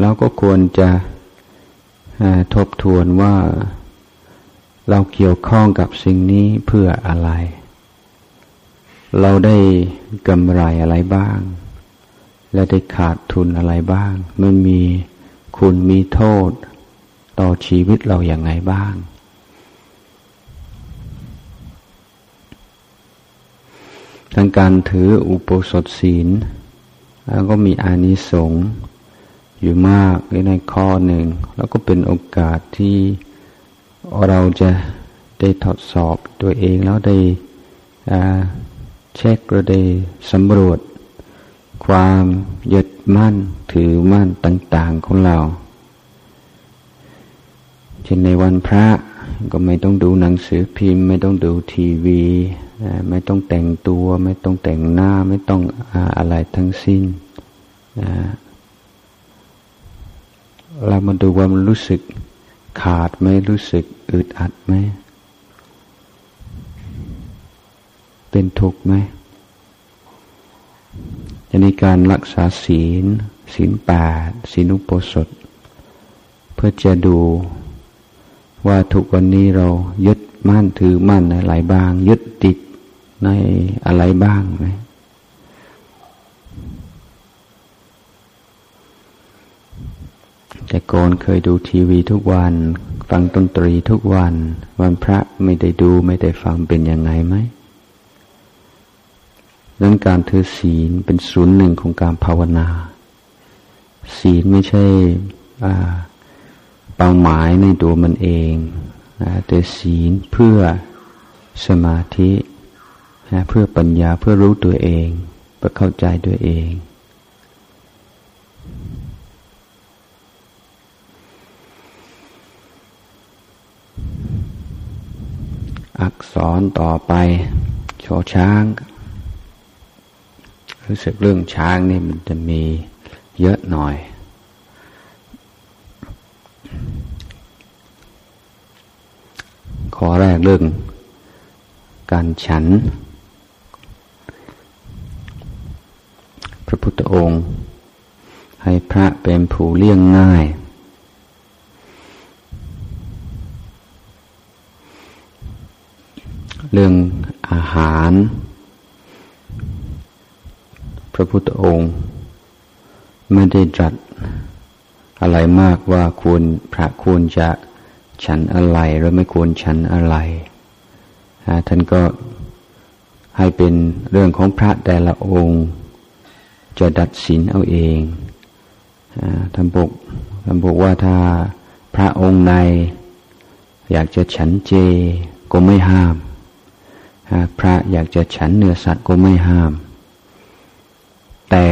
เราก็ควรจะทบทวนว่าเราเกี่ยวข้องกับสิ่งนี้เพื่ออะไร เราได้กำไรอะไรบ้าง และได้ขาดทุนอะไรบ้าง มันมีคุณมีโทษต่อชีวิตเราอย่างไงบ้าง ทั้งการถืออุปสมศีล แล้วก็มีอานิสงส์อยู่มากในข้อหนึ่ง แล้วก็เป็นโอกาสที่เราจะได้ทดสอบตัวเองแล้วได้เช็ครือได้สำรวจ ความยึดมั่นถือมั่นต่าง ๆของเรา เช่นในวันพระก็ไม่ต้องดูหนังสือพิมพ์ ไม่ต้องดูทีวี ไม่ต้องแต่งตัว ไม่ต้องแต่งหน้าไม่ต้องอะไรทั้งสิ้น เรามาดูว่ามันรู้สึกขาดไหมรู้สึกอึดอัดไหม เป็นทุกข์ไหมจะในการรักษาศีล ศีลแปดศีลอุปสมเพื่อจะดูว่าทุกวันนี้เรายึดมั่นถือมั่นอะไรบาง ยึดติด ในอะไรบ้างไหมแต่ก่อนเคยดูทีวีทุกวัน ฟังดนตรีทุกวัน วันพระไม่ได้ดูไม่ได้ฟังเป็นยังไงไหมนั้นการถือศีลเป็นศูนย์หนึ่งของการภาวนา ศีลไม่ใช่เป้าหมายในตัวมันเองแต่ศีลเพื่อสมาธิ เพื่อปัญญาเพื่อรู้ตัวเองเพื่อเข้าใจตัวเอง อักษรต่อไปโชช้าง รู้สึกเรื่องช้างนี่มันจะมีเยอะหน่อยขอแรกเรื่องการฉัน ระพุทธองค์ ให้พระเป็นผู้เลี้ยงง่าย เรื่องอาหาร พระพุทธองค์ ไม่ได้จัดอะไรมากว่าควรพระควรจะฉันอะไรหรือไม่ควรฉันอะไร ท่านก็ให้เป็นเรื่องของพระแต่ละองค์ จะดัดสินเอาเองท่านบอกท่านบอกว่าถ้าพระองค์ใน อยากจะฉันเจก็ไม่ห้าม พระอยากจะฉันเนื้อสัตว์ก็ไม่ห้าม แต่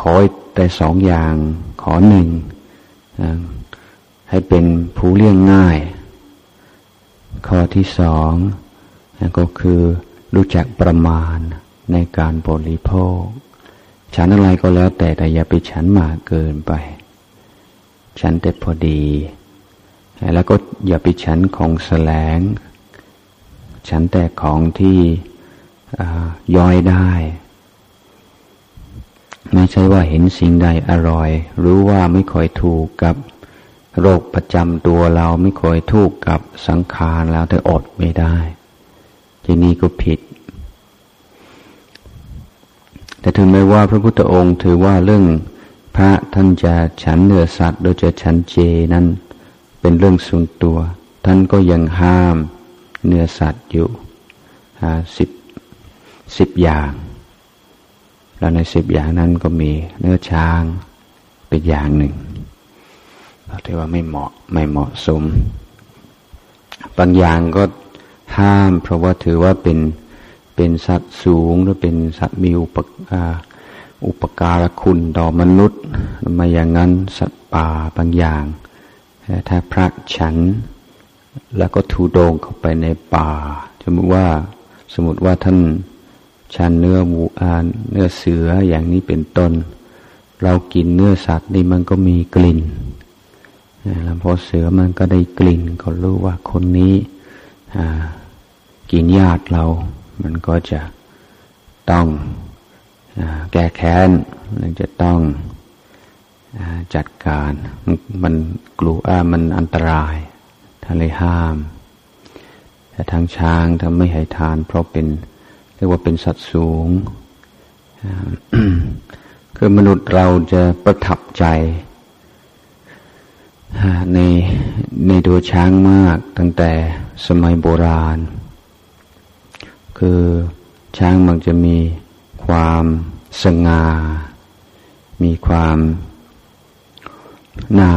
ขอแต่สองอย่างขอหนึ่งให้เป็นผู้เลี้ยงง่าย ข้อที่สองก็คือรู้จักประมาณในการบริโภค ฉันอะไรก็แล้วแต่แต่อย่าไปฉันมากเกินไป ฉันแต่พอดี แล้วก็อย่าไปฉันของแสลง ฉันแต่ของที่ย่อยได้ ไม่ใช่ว่าเห็นสิ่งใดอร่อย รู้ว่าไม่ค่อยถูกกับโรคประจำตัวเราไม่ค่อยถูกกับสังขารแล้วแต่อดไม่ได้ที่นี้ก็ผิด แต่ถึงแม้ว่าพระพุทธองค์ถือว่าเรื่องพระท่านจะฉันเนื้อสัตว์โดยจะฉันเจนั้น เป็นเรื่องส่วนตัว ท่านก็ยังห้ามเนื้อสัตว์อยู่สิบสิบอย่าง แล้วในสิบอย่างนั้นก็มีเนื้อช้างเป็นอย่างหนึ่งเราถือว่าไม่เหมาะไม่เหมาะสม บางอย่างก็ห้ามเพราะว่าถือว่าเป็น เป็นสัตว์สูงหรือเป็นสัตว์มีอุปอุปการคุณต่อมนุษย์มาอย่างนั้นสัตว์ป่าบางอย่าง ถ้าพระฉันแล้วก็ทูดงเข้าไปในป่า สมมติว่าสมมติว่าท่านชันเนื้อหมูอานเนื้อเสืออย่างนี้เป็นต้น เรากินเนื้อสัตว์นี่มันก็มีกลิ่นแล้วพอเสือมันก็ได้กลิ่นก็รู้ว่าคนนี้กินญาติเรา มันก็จะต้องแก้แค้นมันจะต้องจัดการมันกลัวมันอันตรายทะเลห้าม แต่ทางช้างทำไม่ให้ทาน เพราะเป็นเรียกว่าเป็นสัตว์สูงคือมนุษย์เราจะประทับใจในในตัวช้างมากตั้งแต่สมัยโบราณ คือช้างมันจะมีความสง่า มีความน่า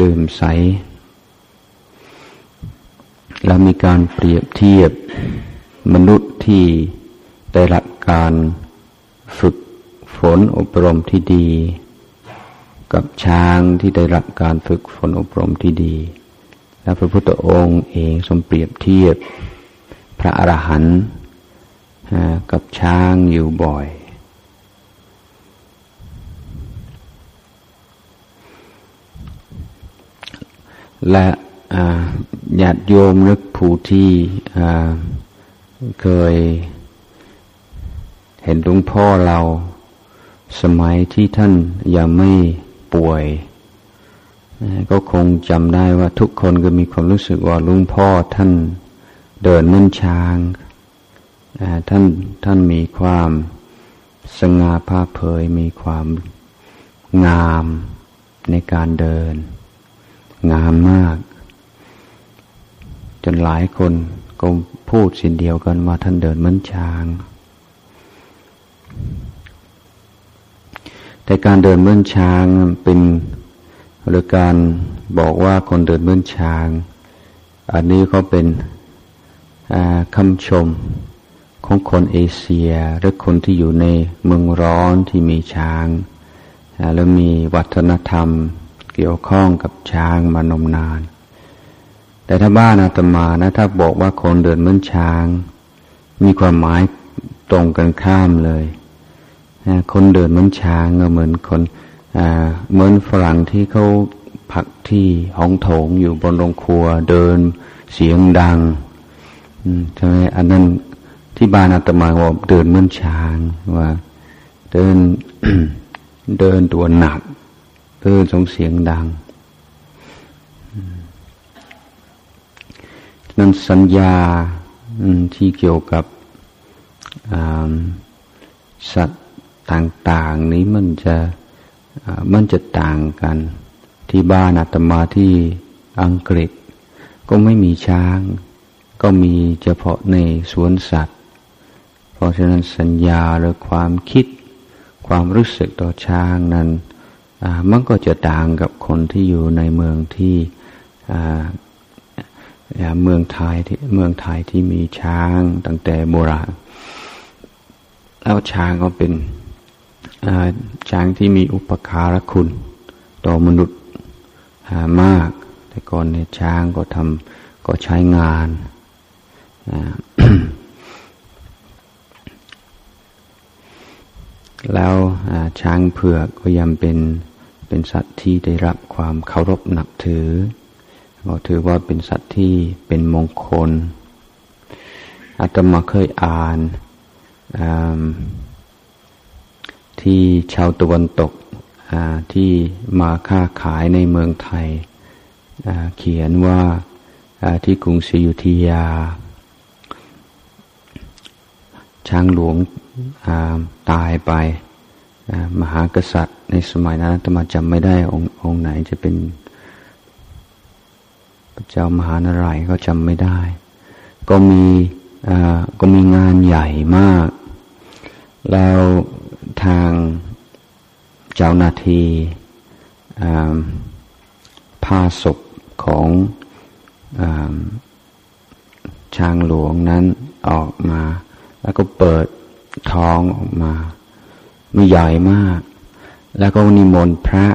ลืมใส แล้วมีการเปรียบเทียบมนุษย์ที่ได้รับการฝึกฝนอบรมที่ดี กับช้างที่ได้รับการฝึกฝนอบรมที่ดี และพระพุทธองค์เองทรงเปรียบเทียบ พระอรหันต์กับช้างอยู่บ่อย และญาติโยมนึกผู้ที่เคยเห็นหลวงพ่อเราสมัยที่ท่านยังไม่ป่วย ก็คงจำได้ว่าทุกคนก็มีความรู้สึกว่าลุงพ่อท่าน เดินเหมือนช้าง ท่านท่านมีความสง่าผ่าเผย มีความงามในการเดิน งามมาก จนหลายคนก็พูดสิ่งเดียวกันว่าท่านเดินเหมือนช้าง แต่การเดินเหมือนช้างเป็นหรือการบอกว่าคนเดินเหมือนช้าง อันนี้เขาเป็น คำชมของคนเอเชียหรือคนที่อยู่ในเมืองร้อนที่มีช้างแล้วมีวัฒนธรรมเกี่ยวข้องกับช้างมานมนาน แต่ถ้าบ้านอาตมานะถ้าบอกว่าคนเดินเหมือนช้าง มีความหมายตรงกันข้ามเลยคนเดินเหมือนช้างก็เหมือนคนเหมือนฝรั่งที่เขาผักที่ห้องโถงอยู่บนโรงครัวเดินเสียงดัง ใช่ไหมอันนั้นที่บ้านอาตมาบอกเดินเหมือนช้างว่า เดินเดินตัวหนัก เดินสงเสียงดังนั้นสัญญาที่เกี่ยวกับสัตว์ต่างๆนี้มันจะมันจะต่างกัน ที่บ้านอาตมาที่อังกฤษก็ไม่มีช้าง ก็มีเฉพาะในสวนสัตว์ เพราะฉะนั้นสัญญาหรือความคิด ความรู้สึกต่อช้างนั้นมันก็จะต่างกับคนที่อยู่ในเมืองที่เมืองไทยที่เมืองไทยที่มีช้างตั้งแต่โบราณ แล้วช้างก็เป็นช้างที่มีอุปการะคุณต่อมนุษย์มาก แต่ก่อนเนี่ยช้างก็ทำก็ใช้งาน แล้วช้างเผือกก็ยังเป็นเป็นสัตว์ที่ได้รับความเคารพนับถือก็ถือว่าเป็นสัตว์ที่เป็นมงคลอาตมาเคยอ่านที่ชาวตะวันตกที่มาค้าขายในเมืองไทยเขียนว่าที่กรุงศรีอยุธยา ช้างหลวงตายไปมหากษัตริย์ ในสมัยนั้นอาตมาจำไม่ได้ององค์ไหนจะเป็นพระเจ้ามหานารายก็จำไม่ได้ ก็มีก็มีงานใหญ่มาก แล้วทางเจ้านาทีพาศพของอช้างหลวงนั้นออกมา แล้วก็เปิดท้องออกมาไมีใหญ่มาก แล้วก็นิมนต์พระ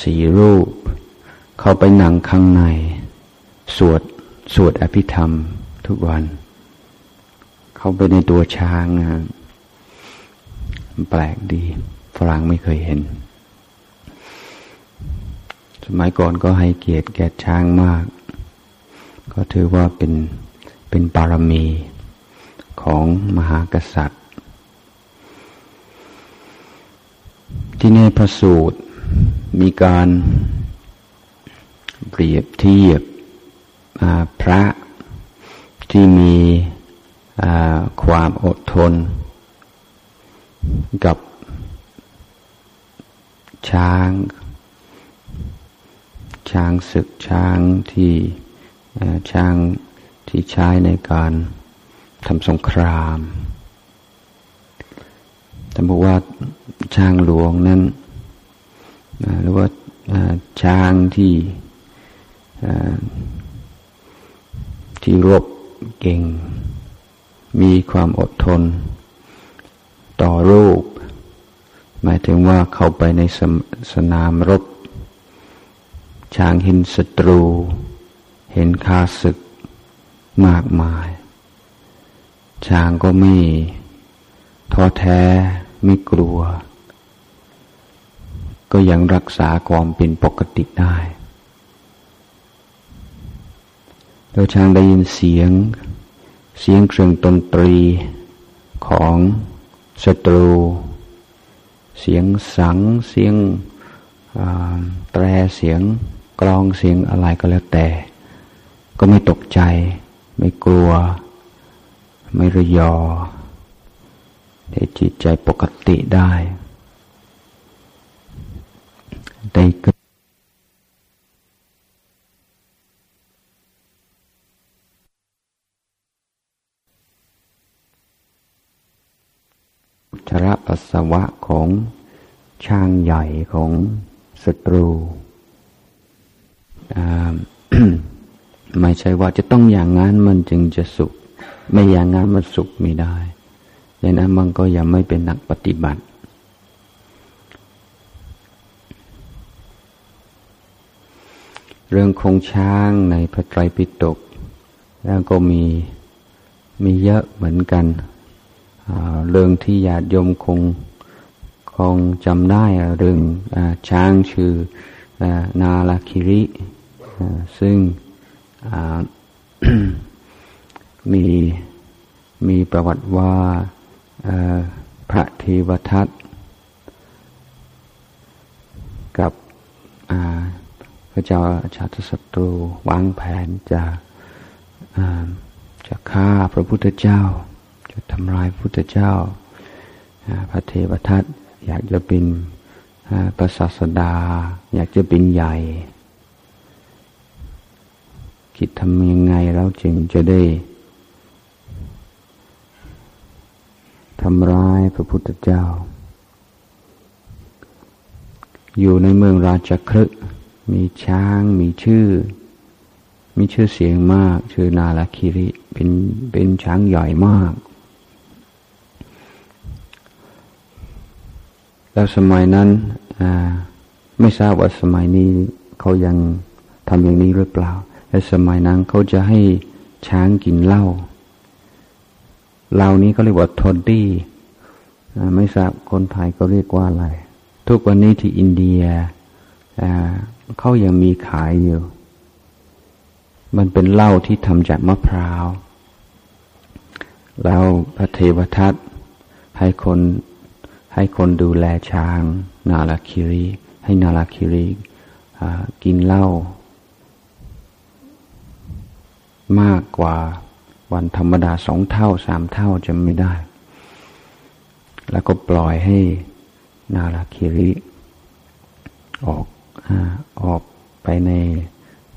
สีรูป เข้าไปหนังข้างใน สวดสวดอภิธรรมทุกวัน เข้าไปในตัวช้างนะแปลกดีฝรั่งไม่เคยเห็น สมัยก่อนก็ให้เกียรติแก่ช้างมาก ก็ถือว่าเป็นเป็นปารมี ของมหากษัตริย์ ที่ในพระสูตรมีการเปรียบเทียบพระที่มีความอดทน กับช้าง ช้างศึกช้างที่ช้างที่ใช้ในการ ทำสงครามแต่บอกว่าช้างหลวงนั้นหรือว่าช้างที่ที่รบเก่ง มีความอดทน ต่อรูป หมายถึงว่าเข้าไปในสสนามรบ ช้างเห็นศัตรู เห็นคาศึกมากมาย ช้างก็ไม่ท้อแท้ไม่กลัว ก็ยังรักษาความเป็นปกติได้โดยช้างได้ยินเสียง เสียงเครื่องดนตรีของศัตรู เสียงสัง เสียงแตรเสียงกลองเสียงอะไรก็แล้วแต่ ก็ไม่ตกใจ ไม่กลัว ไม่ระยอ ได้จิตใจปกติได้ ได้เกิดชระปัสสาวะของช่างใหญ่ของศัตรู ไม่ใช่ว่าจะต้องอย่างนั้นมันจึงจะสุข ไม่อย่างนั้นมันสุขไม่ได้ดังนั้นมันก็ยังไม่เป็นนักปฏิบัติ เรื่องคงช้างในพระไตรปิฎกแล้วก็มีมีเยอะเหมือนกัน เรื่องที่ญาติโยมคงคงจำได้เรื่องช้างชื่อนาลาคิริซึ่ง มีมีประวัติว่าพระเทวทัตกับพระเจ้าชาติศัตรูวางแผนจะจะฆ่าพระพุทธเจ้า จะทำลายพระพุทธเจ้า พระเทวทัตอยากจะเป็นประศาสดา อยากจะเป็นใหญ่ คิดทำยังไงแล้วจึงจะได้ ทำร้ายพระพุทธเจ้า อยู่ในเมืองราชครึกมีช้างมีชื่อ มีชื่อเสียงมาก ชื่อนาลคิริเป็นเป็นช้างใหญ่มาก แล้วสมัยนั้นไม่ทราบว่าสมัยนี้เขายังทำอย่างนี้หรือเปล่าแต่สมัยนั้นเขาจะให้ช้างกินเหล้า เหล่านี้เขาเรียกว่าทอดดี้ไม่ทราบคนไทยก็เรียกว่าอะไร ทุกวันนี้ที่อินเดียเขายังมีขายอยู่ มันเป็นเหล้าที่ทำจากมะพร้าว แล้วพระเทวทัตให้คนให้คนดูแลช้าง นาลาคิรี ให้นาลาคิรีกินเหล้ามากกว่า วันธรรมดาสองเท่าสามเท่าจะไม่ได้ แล้วก็ปล่อยให้นาราคิริออกออกไปใน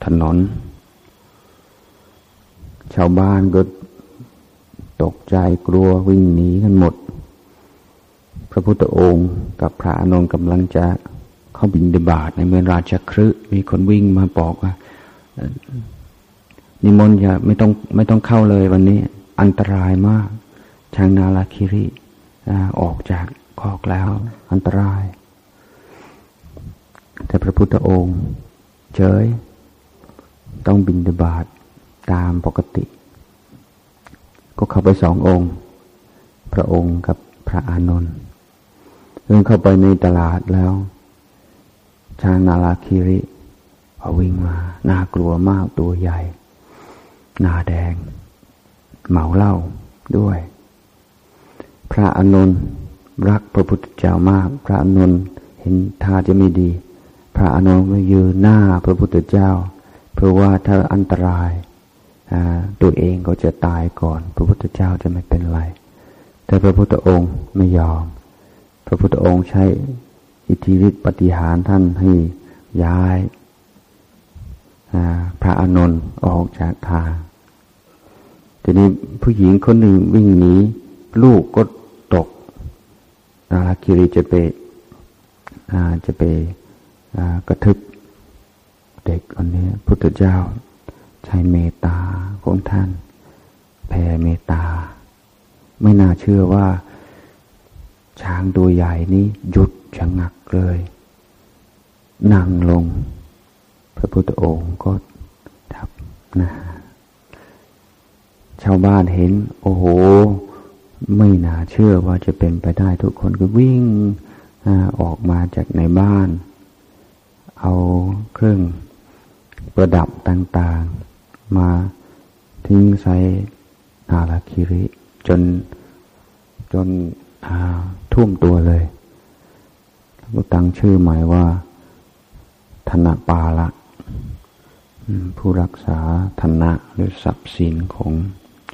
ถนน ชาวบ้านก็ตกใจกลัววิ่งหนีกันหมด พระพุทธองค์กับพระอนุนกำลังจะเข้าบินเดบาตในเมืองราชครืมีคนวิ่งมาบอกว่า นิมนต์อย่าไม่ต้องไม่ต้องเข้าเลยวันนี้ อันตรายมาก ช้างนาลาคิริออกจากคอกแล้ว อันตราย แต่พระพุทธองค์เฉยต้องบินดาบาตตามปกติ ก็เข้าไปสององค์ พระองค์กับพระอานนท์เดินเข้าไปในตลาดแล้ว ช้างนาลาคิริวิ่งมา น่ากลัวมากตัวใหญ่ หนาแดง เหมาเหล้าด้วย พระอนุนรักพระพุทธเจ้ามาก พระอนุนเห็นท่าจะไม่ดี พระอนุนไม่ยืนหน้าพระพุทธเจ้า เพราะว่าถ้าอันตรายตัวเองก็จะตายก่อน พระพุทธเจ้าจะไม่เป็นไร แต่พระพุทธองค์ไม่ยอม พระพุทธองค์ใช้อิทธิฤทธิปฏิหารท่านให้ย้าย พระอานนท์ออกจากทางทีนี้ผู้หญิงคนหนึ่งวิ่งหนีลูกก็ตกนาลาคิริจะไปจะไปกระทึบเด็กคนนี้พุทธเจ้าใช้เมตตาของท่านแผ่เมตตา ไม่น่าเชื่อว่า ช้างตัวใหญ่นี้หยุดชะงักเลย นั่งลง พระพุทธองค์ก็ทับนะชาวบ้านเห็น โอ้โห ไม่น่าเชื่อว่าจะเป็นไปได้ทุกคนก็วิ่งออกมาจากในบ้าน เอาเครื่องประดับต่างๆ มาทิ้งใส่อาราคิริ จนจนท่วมตัวเลยก็ตั้งชื่อหมายว่า ธนปาละ ผู้รักษาธนะหรือทรัพย์สินของ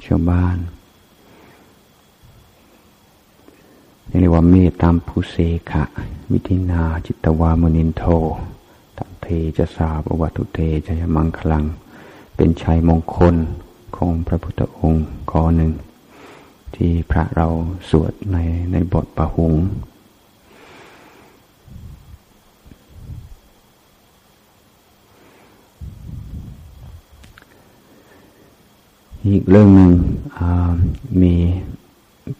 ชาวบ้านเรียกว่าเมตตามภูเสขะ วิธินาจิตวามนินโทตันเทจะสาบวัตุเทจะยมังคลัง เป็นชัยมงคลของพระพุทธองค์ข้อหนึ่ง ที่พระเราสวดในในบทปะหุง อีกเรื่องหนึ่งมี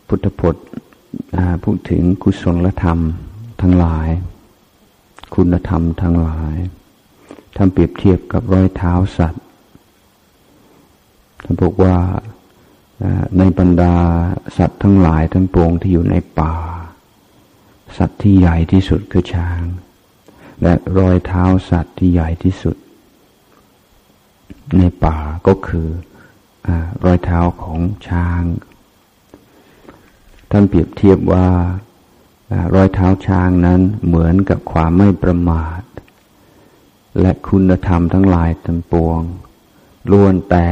พุทธพจน์พูดถึงกุศลธรรมทั้งหลาย คุณธรรมทั้งหลายทำเปรียบเทียบกับรอยเท้าสัตว์ท่านบอกว่าในบรรดาสัตว์ทั้งหลายทั้งปวงที่อยู่ในป่า สัตว์ที่ใหญ่ที่สุดคือช้าง และรอยเท้าสัตว์ที่ใหญ่ที่สุด ในป่าก็คืออ รอยเท้าของช้าง ท่านเปรียบเทียบว่ารอยเท้าช้างนั้นเหมือนกับความไม่ประมาท และคุณธรรมทั้งหลายทั้งปวงล้วนแต่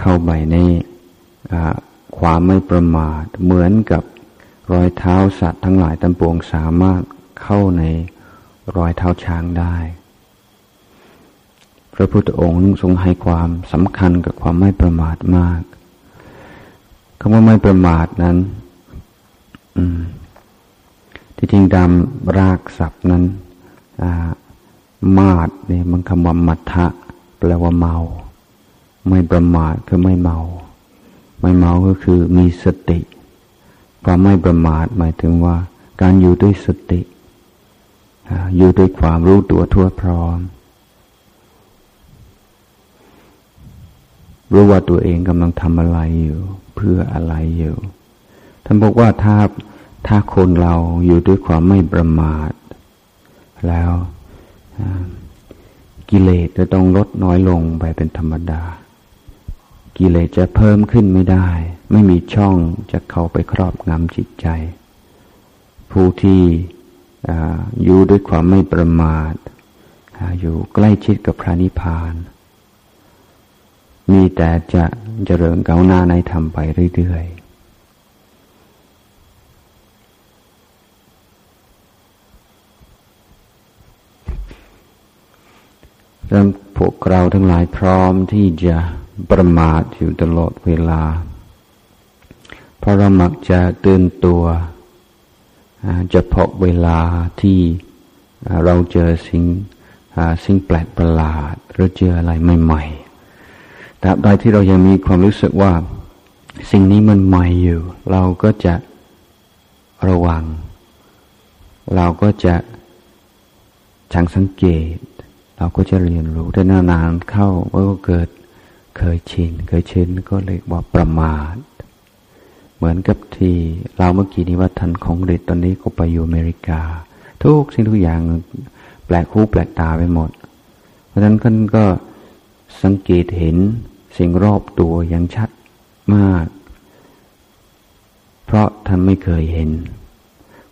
เข้าไปในความไม่ประมาท เหมือนกับรอยเท้าสัตว์ทั้งหลายทั้งปวงสามารถเข้าในรอยเท้าช้างได้ พระพุทธองค์ทรงให้ความสำคัญกับความไม่ประมาทมากคำว่าไม่ประมาทนั้นที่จริงตามรากศัพท์นั้นมาดเนี่ยมันคำว่ามัทะแปลว่าเมา ไม่ประมาทคือไม่เมา ไม่เมาก็คือมีสติความไม่ประมาทหมายถึงว่า การอยู่ด้วยสติอยู่ด้วยความรู้ตัวทั่วพร้อม รู้ว่าตัวเองกำลังทำอะไรอยู่ เพื่ออะไรอยู่ท่านบอกว่าถ้าถ้าคนเราอยู่ด้วยความไม่ประมาท แล้วกิเลสจะต้องลดน้อยลงไปเป็นธรรมดา กิเลสจะเพิ่มขึ้นไม่ได้ ไม่มีช่องจะเข้าไปครอบงำจิตใจ ผู้ที่อยู่ด้วยความไม่ประมาทอยู่ใกล้ชิดกับพระนิพพาน มีแต่จะเจริญก้าวหน้าในธรรมไปเรื่อยๆแล้วพวกเราทั้งหลายพร้อมที่จะประมาทอยู่ตลอดเวลา เพราะเรามักจะตื่นตัวจะพบเวลาที่เราเจอสิ่งสิ่งแปลกประหลาด หรือเจออะไรใหม่ ๆ แต่ใดที่เรายังมีความรู้สึกว่า สิ่งนี้มันใหม่อยู่ เราก็จะระวัง เราก็จะช่างสังเกต เราก็จะเรียนรู้แต่นานๆเข้าก็เกิดเคยชิน เคยชินก็เรียกว่าประมาท เหมือนกับที่เราเมื่อกี้นี้ว่าทันของฤทธิ์ตอนนี้ก็ไปอยู่อเมริกา ทุกสิ่งทุกอย่างแปลกหูแปลกตาไปหมด เพราะฉะนั้นท่านก็สังเกตเห็น สิ่งรอบตัวอย่างชัดมาก เพราะท่านไม่เคยเห็น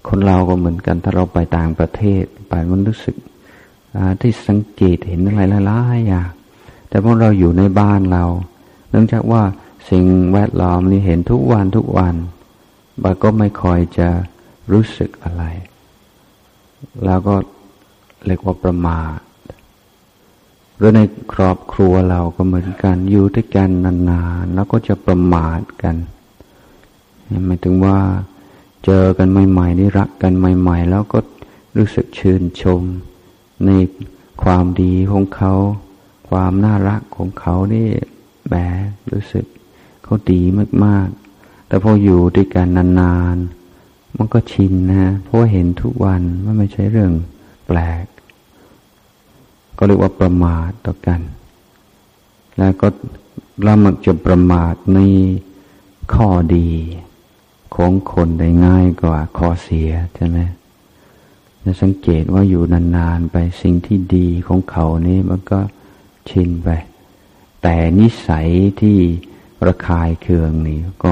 คนเราก็เหมือนกันถ้าเราไปต่างประเทศไปมันรู้สึกที่สังเกตเห็นอะไรหลายๆอย่างแต่พอเราอยู่ในบ้านเรา เนื่องจากว่าสิ่งแวดล้อมนี่เห็นทุกวันทุกวันบาก็ไม่คอยจะรู้สึกอะไร แล้วก็เรียกว่าประมาท หรือในครอบครัวเราก็เหมือนกัน อยู่ด้วยกันนานๆ แล้วก็จะประมาทกันหมายถึงว่าเจอกันใหม่ๆนี่รักกันใหม่ ๆ แล้วก็รู้สึกชื่นชม ในความดีของเขา ความน่ารักของเขานี่แบรู้สึกเขาดีมากๆ แต่พออยู่ด้วยกันนานๆ มันก็ชินนะ เพราะเห็นทุกวันว่าไม่ใช่เรื่องแปลก ก็เรียกว่าประมาทต่อกัน แล้วก็เรามักจะประมาทในข้อดีของคนได้ง่ายกว่าข้อเสียใช่ไหมจะสังเกตว่าอยู่นานๆไปสิ่งที่ดีของเขานี่มันก็ชินไป แต่นิสัยที่ระคายเคืองนี่ก็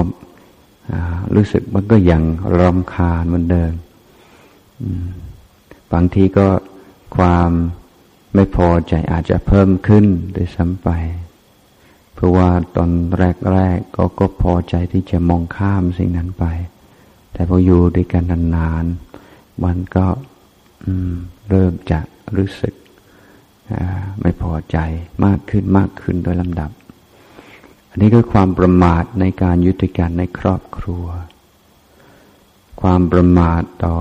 รู้สึกมันก็ยังรำคาญเหมือนเดิมบางทีก็ความ ไม่พอใจอาจจะเพิ่มขึ้นโดยซ้ำไป เพราะว่าตอนแรกๆก็ก็พอใจที่จะมองข้ามสิ่งนั้นไป แต่พออยู่ด้วยกันนานๆมันก็เริ่มจะรู้สึกไม่พอใจมากขึ้นมากขึ้นโดยลำดับ อันนี้คือความประมาทในการยุติการในครอบครัว ความประมาทต่อ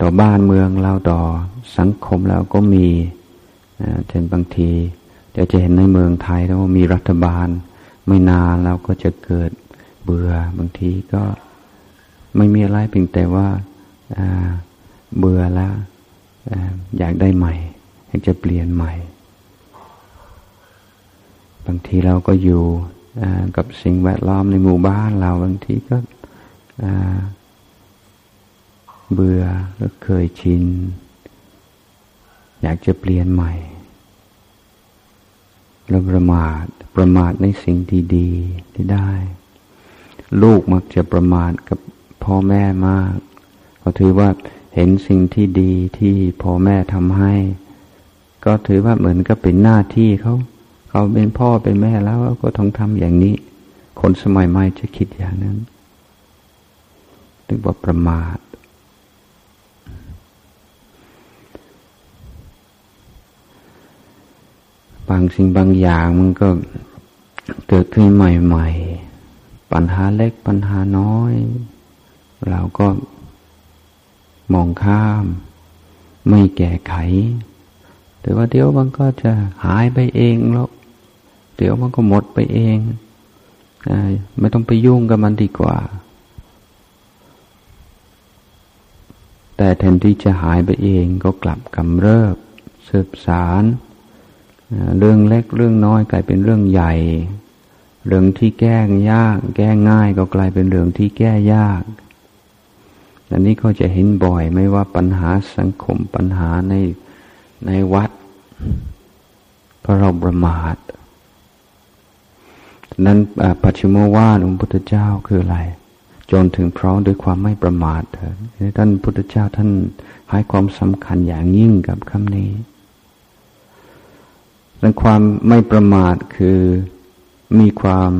ต่อบ้านเมืองเราต่อสังคมเราก็มีเช่นบางทีเดี๋ยวจะเห็นในเมืองไทยแล้วมีรัฐบาล ไม่นานเราก็จะเกิดเบื่อบางทีก็ไม่มีอะไรเพียงแต่ว่าเบื่อแล้วอยากได้ใหม่อยากจะเปลี่ยนใหม่ บางทีเราก็อยู่กับสิ่งแวดล้อมในหมู่บ้านเราบางทีก็ เบื่อแล้วเคยชิน อยากจะเปลี่ยนใหม่เราประมาทประมาทในสิ่งที่ดีที่ได้ ลูกมักจะประมาทกับพ่อแม่มากเขาถือว่าเห็นสิ่งที่ดีที่พ่อแม่ทำให้ ก็ถือว่าเหมือนกับเป็นหน้าที่เขาเขาเป็นพ่อเป็นแม่แล้วก็ต้องทำอย่างนี้ คนสมัยใหม่จะคิดอย่างนั้นถึงว่าประมาท บางสิ่งบางอย่างมันก็เกิดขึ้นใหม่ ๆ ปัญหาเล็กปัญหาน้อย เราก็มองข้าม ไม่แก้ไข แต่ว่าเดี๋ยวมันก็จะหายไปเองแล้ว เดี๋ยวมันก็หมดไปเองไม่ต้องไปยุ่งกับมันดีกว่า แต่แทนที่จะหายไปเองก็กลับกำเริบสืบสาร เรื่องเล็กเรื่องน้อยกลายเป็นเรื่องใหญ่ เรื่องที่แก้ยาก แก้ง่ายก็กลายเป็นเรื่องที่แก้ยากอันนี้ก็จะเห็นบ่อยไม่ว่าปัญหาสังคมปัญหาในในวัดเพราะเราประมาทนั้นปัจฉิมว่าทของพุทธเจ้าคืออะไร จนถึงพร้อมด้วยความไม่ประมาทเถิดท่านพุทธเจ้าท่านให้ความสำคัญอย่างยิ่งกับคำนี้ และความไม่ประมาทคือมีความ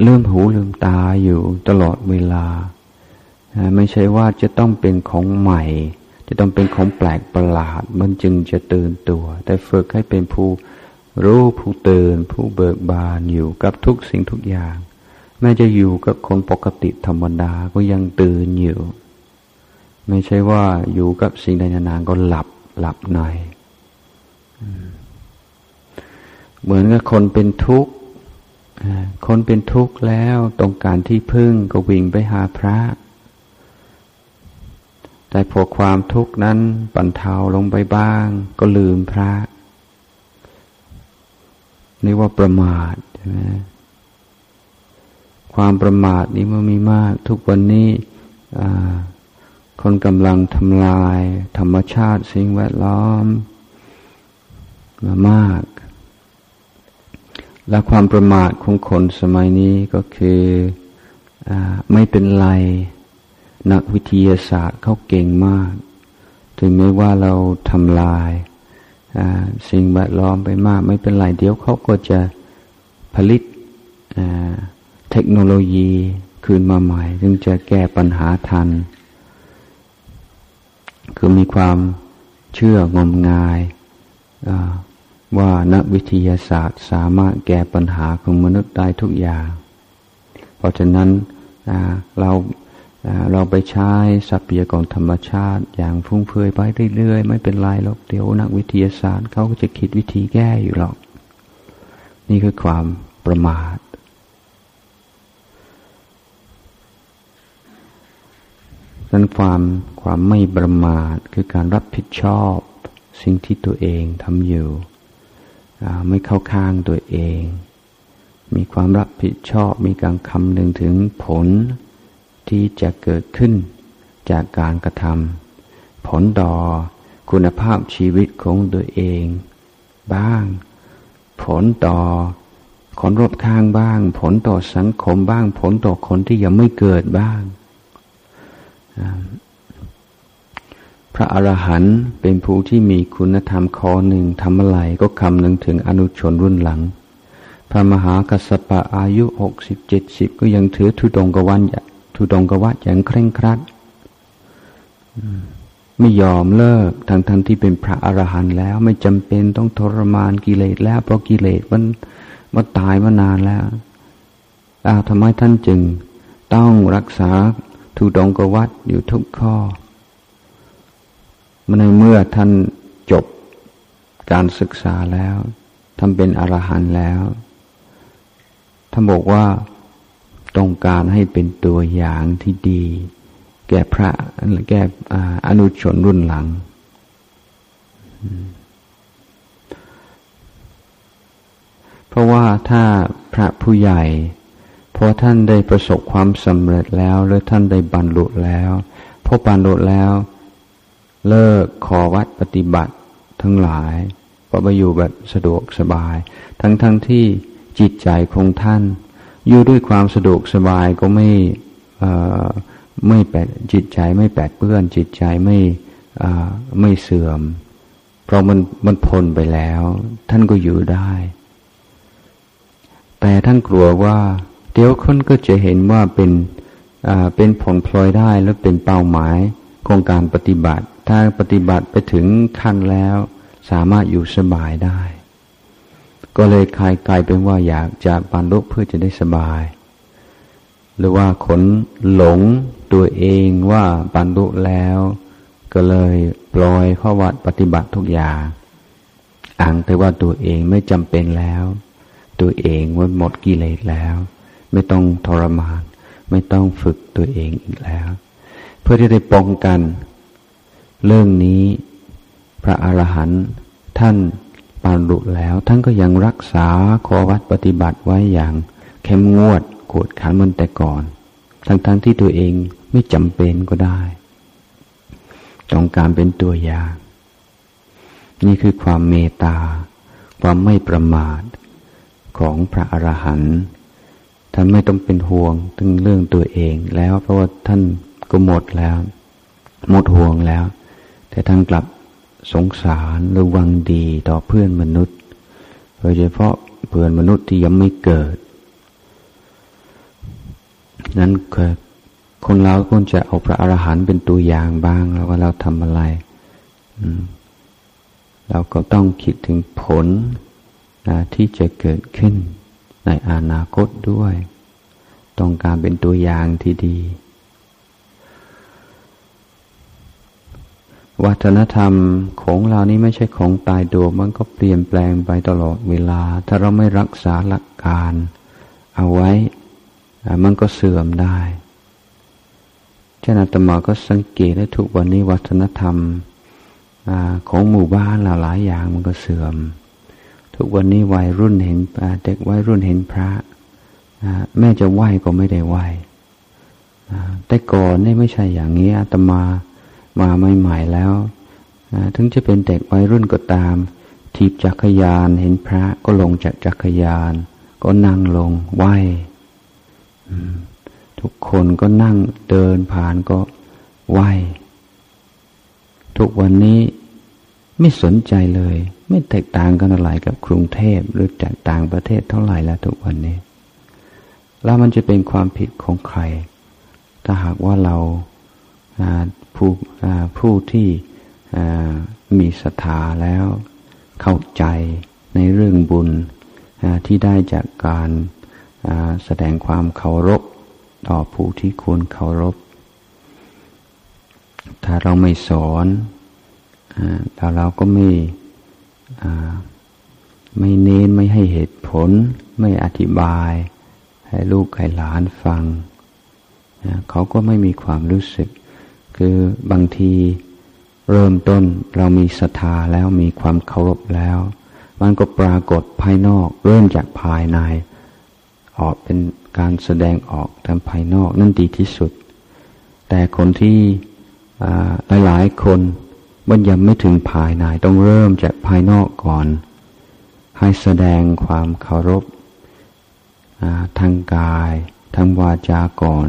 เลื่อมหูลืมตาอยู่ตลอดเวลา ไม่ใช่ว่าจะต้องเป็นของใหม่ จะต้องเป็นของแปลกประหลาด มันจึงจะตื่นตัว แต่ฝึกให้เป็นผู้รู้ผู้ตื่นผู้เบิกบานอยู่กับทุกสิ่งทุกอย่าง แม้จะอยู่กับคนปกติธรรมดาก็ยังตื่นอยู่ ไม่ใช่ว่าอยู่กับสิ่งใดนานๆก็หลับหลับใน เหมือนกับคนเป็นทุกข์คนเป็นทุกข์แล้วต้องการที่พึ่งก็วิ่งไปหาพระ แต่พอความทุกข์นั้นบรรเทาลงไปบ้าง ก็ลืมพระนี่ว่าประมาทใช่ไหมความประมาทนี้มันมีมาก ทุกวันนี้คนกำลังทำลาย ธรรมชาติสิ่งแวดล้อมมามาก และความประมาทของคนสมัยนี้ก็คืออไม่เป็นไร นักวิทยาศาสตร์เขาเก่งมาก ถึงแม้ว่าเราทำลายสิ่งแวดล้อมไปมาก ไม่เป็นไรเดี๋ยวเขาก็จะผลิตเทคโนโลยีคืนมาใหม่จึงจะแก้ปัญหาทัน คือมีความเชื่องมงาย ว่านักวิทยาศาสตร์สามารถแก้ปัญหาของมนุษย์ได้ทุกอย่าง เพราะฉะนั้นเราเราไปใช้ทรัพยากรธรรมชาติ อย่างฟุ้งเฟือยไปเรื่อยๆ ไม่เป็นไรหรอกเดี๋ยวนักวิทยาศาสตร์เขาก็จะคิดวิธีแก้อยู่หรอก นี่คือความประมาท นั้นความความไม่ประมาทคือการรับผิดชอบ สิ่งที่ตัวเองทำอยู่ ไม่เข้าข้างตัวเอง มีความรับผิดชอบ มีการคำนึงถึงผลที่จะเกิดขึ้นจากการกระทำผลต่อคุณภาพชีวิตของตัวเอง บ้าง ผลต่อคนรอบข้างบ้าง ผลต่อสังคมบ้าง ผลต่อคนที่ยังไม่เกิดบ้าง พระอรหันต์เป็นผู้ที่มีคุณธรรมข้อหนึ่งทำอะไรก็คำนึงถึงอนุชนรุ่นหลัง พระมหากัสปะอายุหกสิบเจ็ดสิบก็ยังถือทุดงกวันทุดงกวัดอย่างเคร่งครัดไม่ยอมเลิกทั้งทั้งที่เป็นพระอรหันต์แล้ว ไม่จำเป็นต้องทรมานกิเลสแล้ว เพราะกิเลสมันมันตายมานานแล้วอาทำไมท่านจึง ต้องรักษาทุดงกวัดอยู่ทุกข้อ ในเมื่อท่านจบการศึกษาแล้วท่านเป็นอรหันต์แล้ว ท่านบอกว่าต้องการให้เป็นตัวอย่างที่ดี แก่พระแก่อนุชนรุ่นหลัง เพราะว่าถ้าพระผู้ใหญ่พอท่านได้ประสบความสำเร็จแล้ว หรือท่านได้บรรลุแล้วพอบรรลุแล้ว เลิกขอวัดปฏิบัติทั้งหลายก็ไปอยู่แบบสะดวกสบาย ทั้งๆทที่จิตใจของท่าน อยู่ด้วยความสะดวกสบายก็ไม่ไม่แปดจิตใจไม่แปดเปื้อนจิตใจไม่ไม่เสื่อม เพราะมันมันพ้นไปแล้ว ท่านก็อยู่ได้ แต่ท่านกลัวว่า เดี๋ยวคนก็จะเห็นว่าเป็นเป็นผลพลอยได้และเป็นเป้าหมายของการปฏิบัติ ถ้าปฏิบัติไปถึงขั้นแล้ว สามารถอยู่สบายได้ ก็เลยคลายกลายเป็นว่าอยากจะบรรลุเพื่อจะได้สบาย หรือว่าขนหลงตัวเองว่าบรรลุแล้ว ก็เลยปล่อยข้อวัดปฏิบัติทุกอย่างอ้างแต่ว่าตัวเองไม่จำเป็นแล้ว ตัวเองมันหมดกิเลสแล้ว ไม่ต้องทรมาน ไม่ต้องฝึกตัวเองอีกแล้ว เพื่อที่ได้ป้องกัน เรื่องนี้ พระอรหันต์ท่านบรรลุแล้ว ท่านก็ยังรักษาขอวัดปฏิบัติไว้อย่างเข้มงวดกวดขันมันแต่ก่อน ทั้งๆทที่ตัวเองไม่จำเป็นก็ได้ ต้องการเป็นตัวอย่าง นี่คือความเมตตา ความไม่ประมาทของพระอรหันต์ท่านไม่ต้องเป็นห่วงถึงเรื่องตัวเองแล้วเพราะว่าท่านก็หมดแล้ว หมดห่วงแล้ว แต่ท่านกลับสงสารรือวังดีต่อเพื่อนมนุษย์ โดยเฉพาะเพื่อนมนุษย์ที่ยังไม่เกิด นั้นคือคนเราควรจะเอาพระอรหันต์เป็นตัวอย่างบ้างแล้วว่าเราทำอะไร เราก็ต้องคิดถึงผลนะที่จะเกิดขึ้นในอนาคตด้วย ต้องการเป็นตัวอย่างที่ดี วัฒนธรรมของเรานี้ไม่ใช่ของตายตัวมันก็เปลี่ยนแปลงไปตลอดเวลา ถ้าเราไม่รักษาหลักการ เอาไว้ มันก็เสื่อมได้เจ้านาตมาก็สังเกตได้ทุกวันนี้วัฒนธรรมของหมู่บ้านหลายอย่างมันก็เสื่อม ทุกวันนี้วัยรุ่นเห็นเด็กวัยรุ่นเห็นพระแม่จะไหว้ก็ไม่ได้ไหว้แต่ก่อนนี่ไม่ใช่อย่างนี้อาตมา มาใหม่ๆแล้วถึงจะเป็นเด็กวัยรุ่นก็ตาม ทีบจักรยานเห็นพระก็ลงจากจักรยาน ก็นั่งลงไหวทุกคนก็นั่งเดินผ่านก็ไหวทุกวันนี้ไม่สนใจเลย ไม่แตกต่างกันอะไรกับกรุงเทพหรือจากต่างประเทศเท่าไหร่แล้วทุกวันนี้ แล้วมันจะเป็นความผิดของใคร ถ้าหากว่าเรา ผู้ผู้ที่มีศรัทธาแล้วเข้าใจในเรื่องบุญที่ได้จากการแสดงความเคารพต่อผู้ที่ควรเคารพ ถ้าเราไม่สอนแต่เราก็ไม่ไม่เน้นไม่ให้เหตุผล ไม่อธิบาย ให้ลูกให้หลานฟัง เขาก็ไม่มีความรู้สึก คือบางทีเริ่มต้นเรามีศรัทธาแล้วมีความเคารพแล้ว มันก็ปรากฏภายนอก เริ่มจากภายใน ออกเป็นการแสดงออกทางภายนอกนั่นดีที่สุด แต่คนที่หลายๆคนมันยังไม่ถึงภายในต้องเริ่มจากภายนอกก่อน ให้แสดงความเคารพทางกายทางวาจาก่อน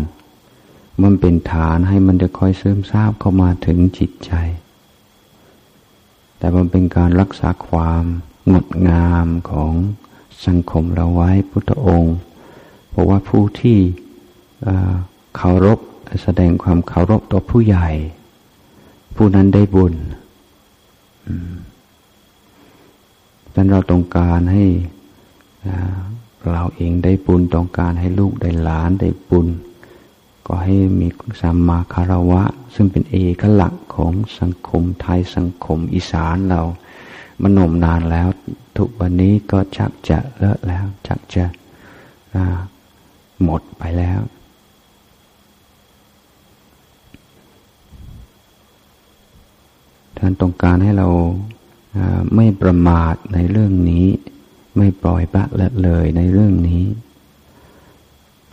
มันเป็นฐานให้มันจะค่อยเสริมทราบเข้ามาถึงจิตใจ แต่มันเป็นการรักษาความงดงามของสังคมเราไว้พุทธองค์ เพราะว่าผู้ที่เคารพแสดงความเคารพต่อผู้ใหญ่ ผู้นั้นได้บุญดังนั้นเราต้องการให้เราเองได้บุญต้องการให้ลูกได้หลานได้บุญ ก็ให้มีสัมมาคารวะ ซึ่งเป็นเอกลักษณ์ของสังคมไทยสังคมอีสานเรามันนมนานแล้ว ทุกวันนี้ก็ชักจะเลอะแล้วชักจะหมดไปแล้ว ท่านต้องการให้เราไม่ประมาทในเรื่องนี้ ไม่ปล่อยปะละเลยในเรื่องนี้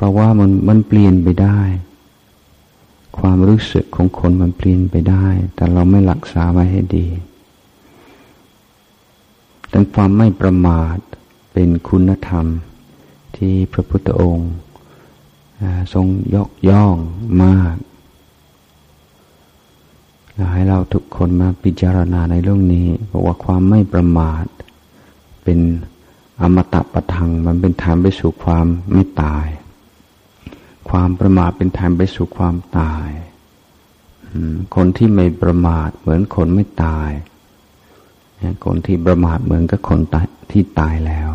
ราะว่ามันมันเปลี่ยนไปได้ ความรู้สึกของคนมันเปลี่ยนไปได้ แต่เราไม่รักษาไว้ให้ดีแต่ความไม่ประมาทเป็นคุณธรรมที่พระพุทธองค์ทรงยกย่องมากให้เราทุกคนมาพิจารณาในเรื่องนี้บอกว่าความไม่ประมาท เป็นอมตะประทัง มันเป็นทางไปสู่ความไม่ตาย ความประมาทเป็นทางไปสู่ความตายคนที่ไม่ประมาทเหมือนคนไม่ตาย คนที่ประมาทเหมือนกับคนที่ตายแล้ว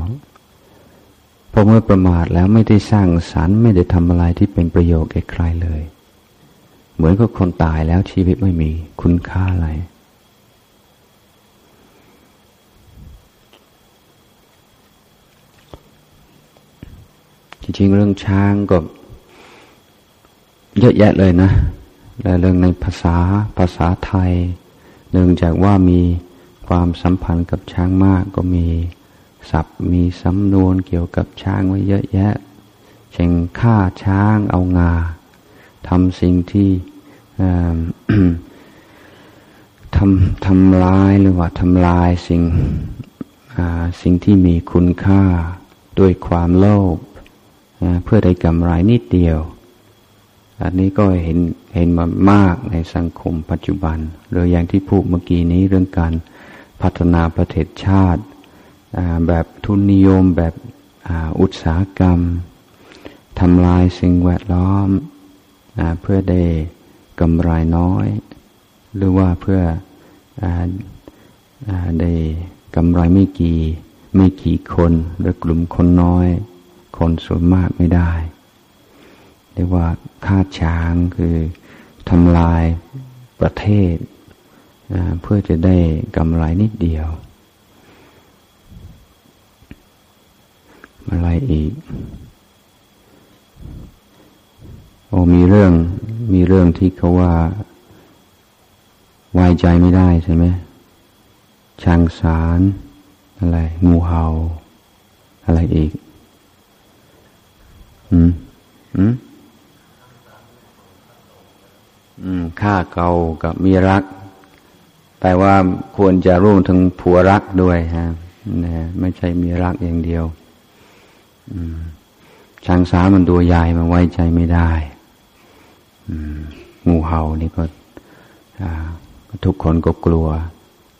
เพอเมื่อประมาทแล้วไม่ได้สร้างสรรค์ไม่ได้ทำอะไรที่เป็นประโยชน์แก่ใครเลย เหมือนกับคนตายแล้วชีวิตไม่มีคุณค่าอะไรจริงๆเรื่องช้างก็ เยอะแยะเลยนะและเรื่องในภาษาภาษาไทย เนื่องจากว่ามีความสัมพันธ์กับช้างมากก็มีศัพท์มีสำนวนเกี่ยวกับช้างไว้เยอะแยะ เช่นฆ่าช้างเอางาทำสิ่งที่ทำทำลายหรือว่าทำลายสิ่งสิ่งที่มีคุณค่าด้วยความโลภเพื่อได้กำไรนิดเดียว อันนี้ก็เห็นเห็นมามากในสังคมปัจจุบันหรืออย่างที่พูดเมื่อกี้นี้เรื่องการพัฒนาประเทศชาติ แบบทุนนิยมแบบอุตสาหกรรมทำลายสิ่งแวดล้อมเพื่อได้กำไรน้อย หรือว่าเพื่ออได้กำไรไม่กี่ไม่กี่คนหรือกลุ่มคนน้อย คนส่วนมากไม่ได้ เรียกว่าค่าช้างคือทำลายประเทศเพื่อจะได้กำไรนิดเดียว อะไรอีก โอ้มีเรื่องมีเรื่องที่เขาว่า ไว้ใจไม่ได้ใช่ไหมช่างสารอะไร งูเห่า อะไรอีก อืม อืม ค่าเก่ากับมีรัก แปลว่าควรจะร่วมถึงผัวรักด้วยฮะนะไม่ใช่มีรักอย่างเดียวช้างสามันตัวใหญ่มันไว้ใจไม่ได้งูเห่านี่ก็ทุกคนก็กลัว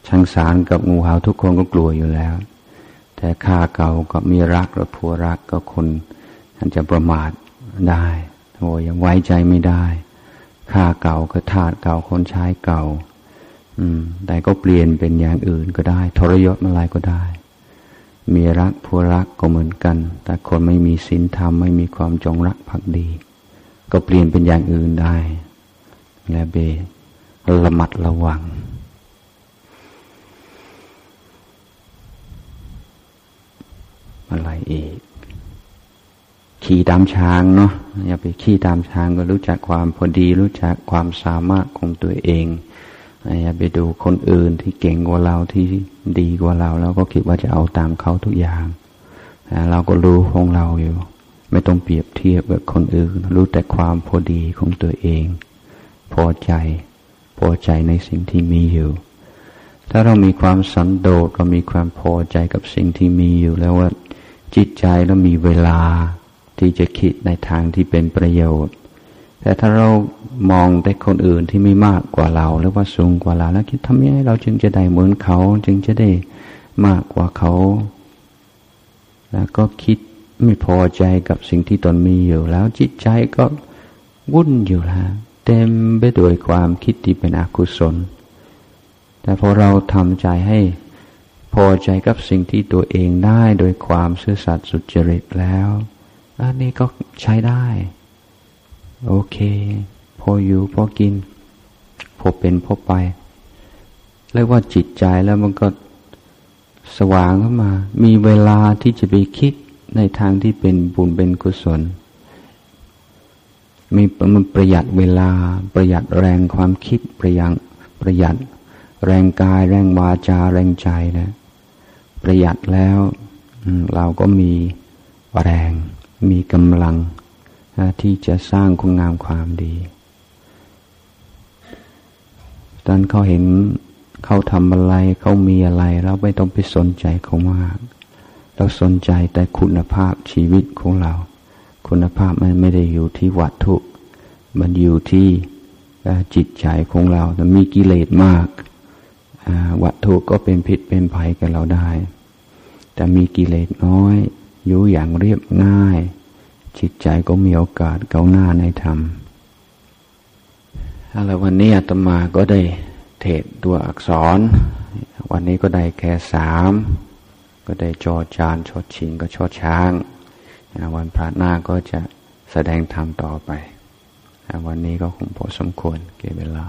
ช่างสารกับงูเห่าทุกคนก็กลัวอยู่แล้ว แต่ข้าเก่ากับมีรักหรือผัวรักก็คนท่านจะประมาทได้โอ้ยังไว้ใจไม่ได้ ข้าเก่าก็ทาสเก่าคนใช้เก่า อืม แต่ก็เปลี่ยนเป็นอย่างอื่นก็ได้ ทรยศอะไรก็ได้ มีรักผู้รักก็เหมือนกัน แต่คนไม่มีศีลธรรมไม่มีความจงรักภักดี ก็เปลี่ยนเป็นอย่างอื่นได้และเบระมัดระวัง อะไรอีก ขี่ตามช้างเนาะอย่าไปขี่ตามช้างก็รู้จักความพอดี รู้จักความสามารถของตัวเองอย่าไปดูคนอื่นที่เก่งกว่าเราที่ดีกว่าเรา แล้วก็คิดว่าจะเอาตามเขาทุกอย่างเราก็รู้ของเราอยู่ ไม่ต้องเปรียบเทียบกับคนอื่น รู้แต่ความพอดีของตัวเอง พอใจ พอใจในสิ่งที่มีอยู่ ถ้าเรามีความสันโดษเรามีความพอใจกับสิ่งที่มีอยู่ แล้วว่าจิตใจแล้วมีเวลา ที่จะคิดในทางที่เป็นประโยชน์ แต่ถ้าเรามองแต่คนอื่นที่ไม่มากกว่าเรา หรือว่าสูงกว่าเราแล้วคิดทำยังไงเราจึงจะได้เหมือนเขาจึงจะได้มากกว่าเขา แล้วก็คิดไม่พอใจกับสิ่งที่ตนมีอยู่ แล้วจิตใจก็วุ่นอยู่แล้วเต็มไปด้วยความคิดที่เป็นอกุศล แต่พอเราทำใจให้พอใจกับสิ่งที่ตัวเองได้โดยความซื่อสัตย์สุจริตแล้ว อันนี้ก็ใช้ได้ โอเค พออยู่พอกิน พอเป็นพอไป เรียกว่าจิตใจแล้วมันก็สว่างขึ้นมา มีเวลาที่จะไปคิดในทางที่เป็นบุญเป็นกุศล มีมันประหยัดเวลา ประหยัดแรงความคิดประหยัดประหยัด แรงกาย แรงวาจา แรงใจนะ ประหยัดแล้วเราก็มีแรง มีกำลังที่จะสร้างคุณงามความดี ตอนเขาเห็นเขาทำอะไรเขามีอะไร เราไม่ต้องไปสนใจเขามาก เราสนใจแต่คุณภาพชีวิตของเรา คุณภาพมันไม่ได้อยู่ที่วัตถุ มันอยู่ที่จิตใจของเราแต่มีกิเลสมากวัตถุก็เป็นผิดเป็นภัยกับเราได้ แต่มีกิเลสน้อย อยู่อย่างเรียบง่าย จิตใจก็มีโอกาสเก้าหน้าในธรรมแล้ววันนี้อาตมาก็ได้เทศตัวอักษร วันนี้ก็ได้แค่สามก็ได้จอจานชดชิงก็ชดช้างวันพระหน้าก็จะแสดงธรรมต่อไป วันนี้ก็คงพอสมควรเก็บเวลา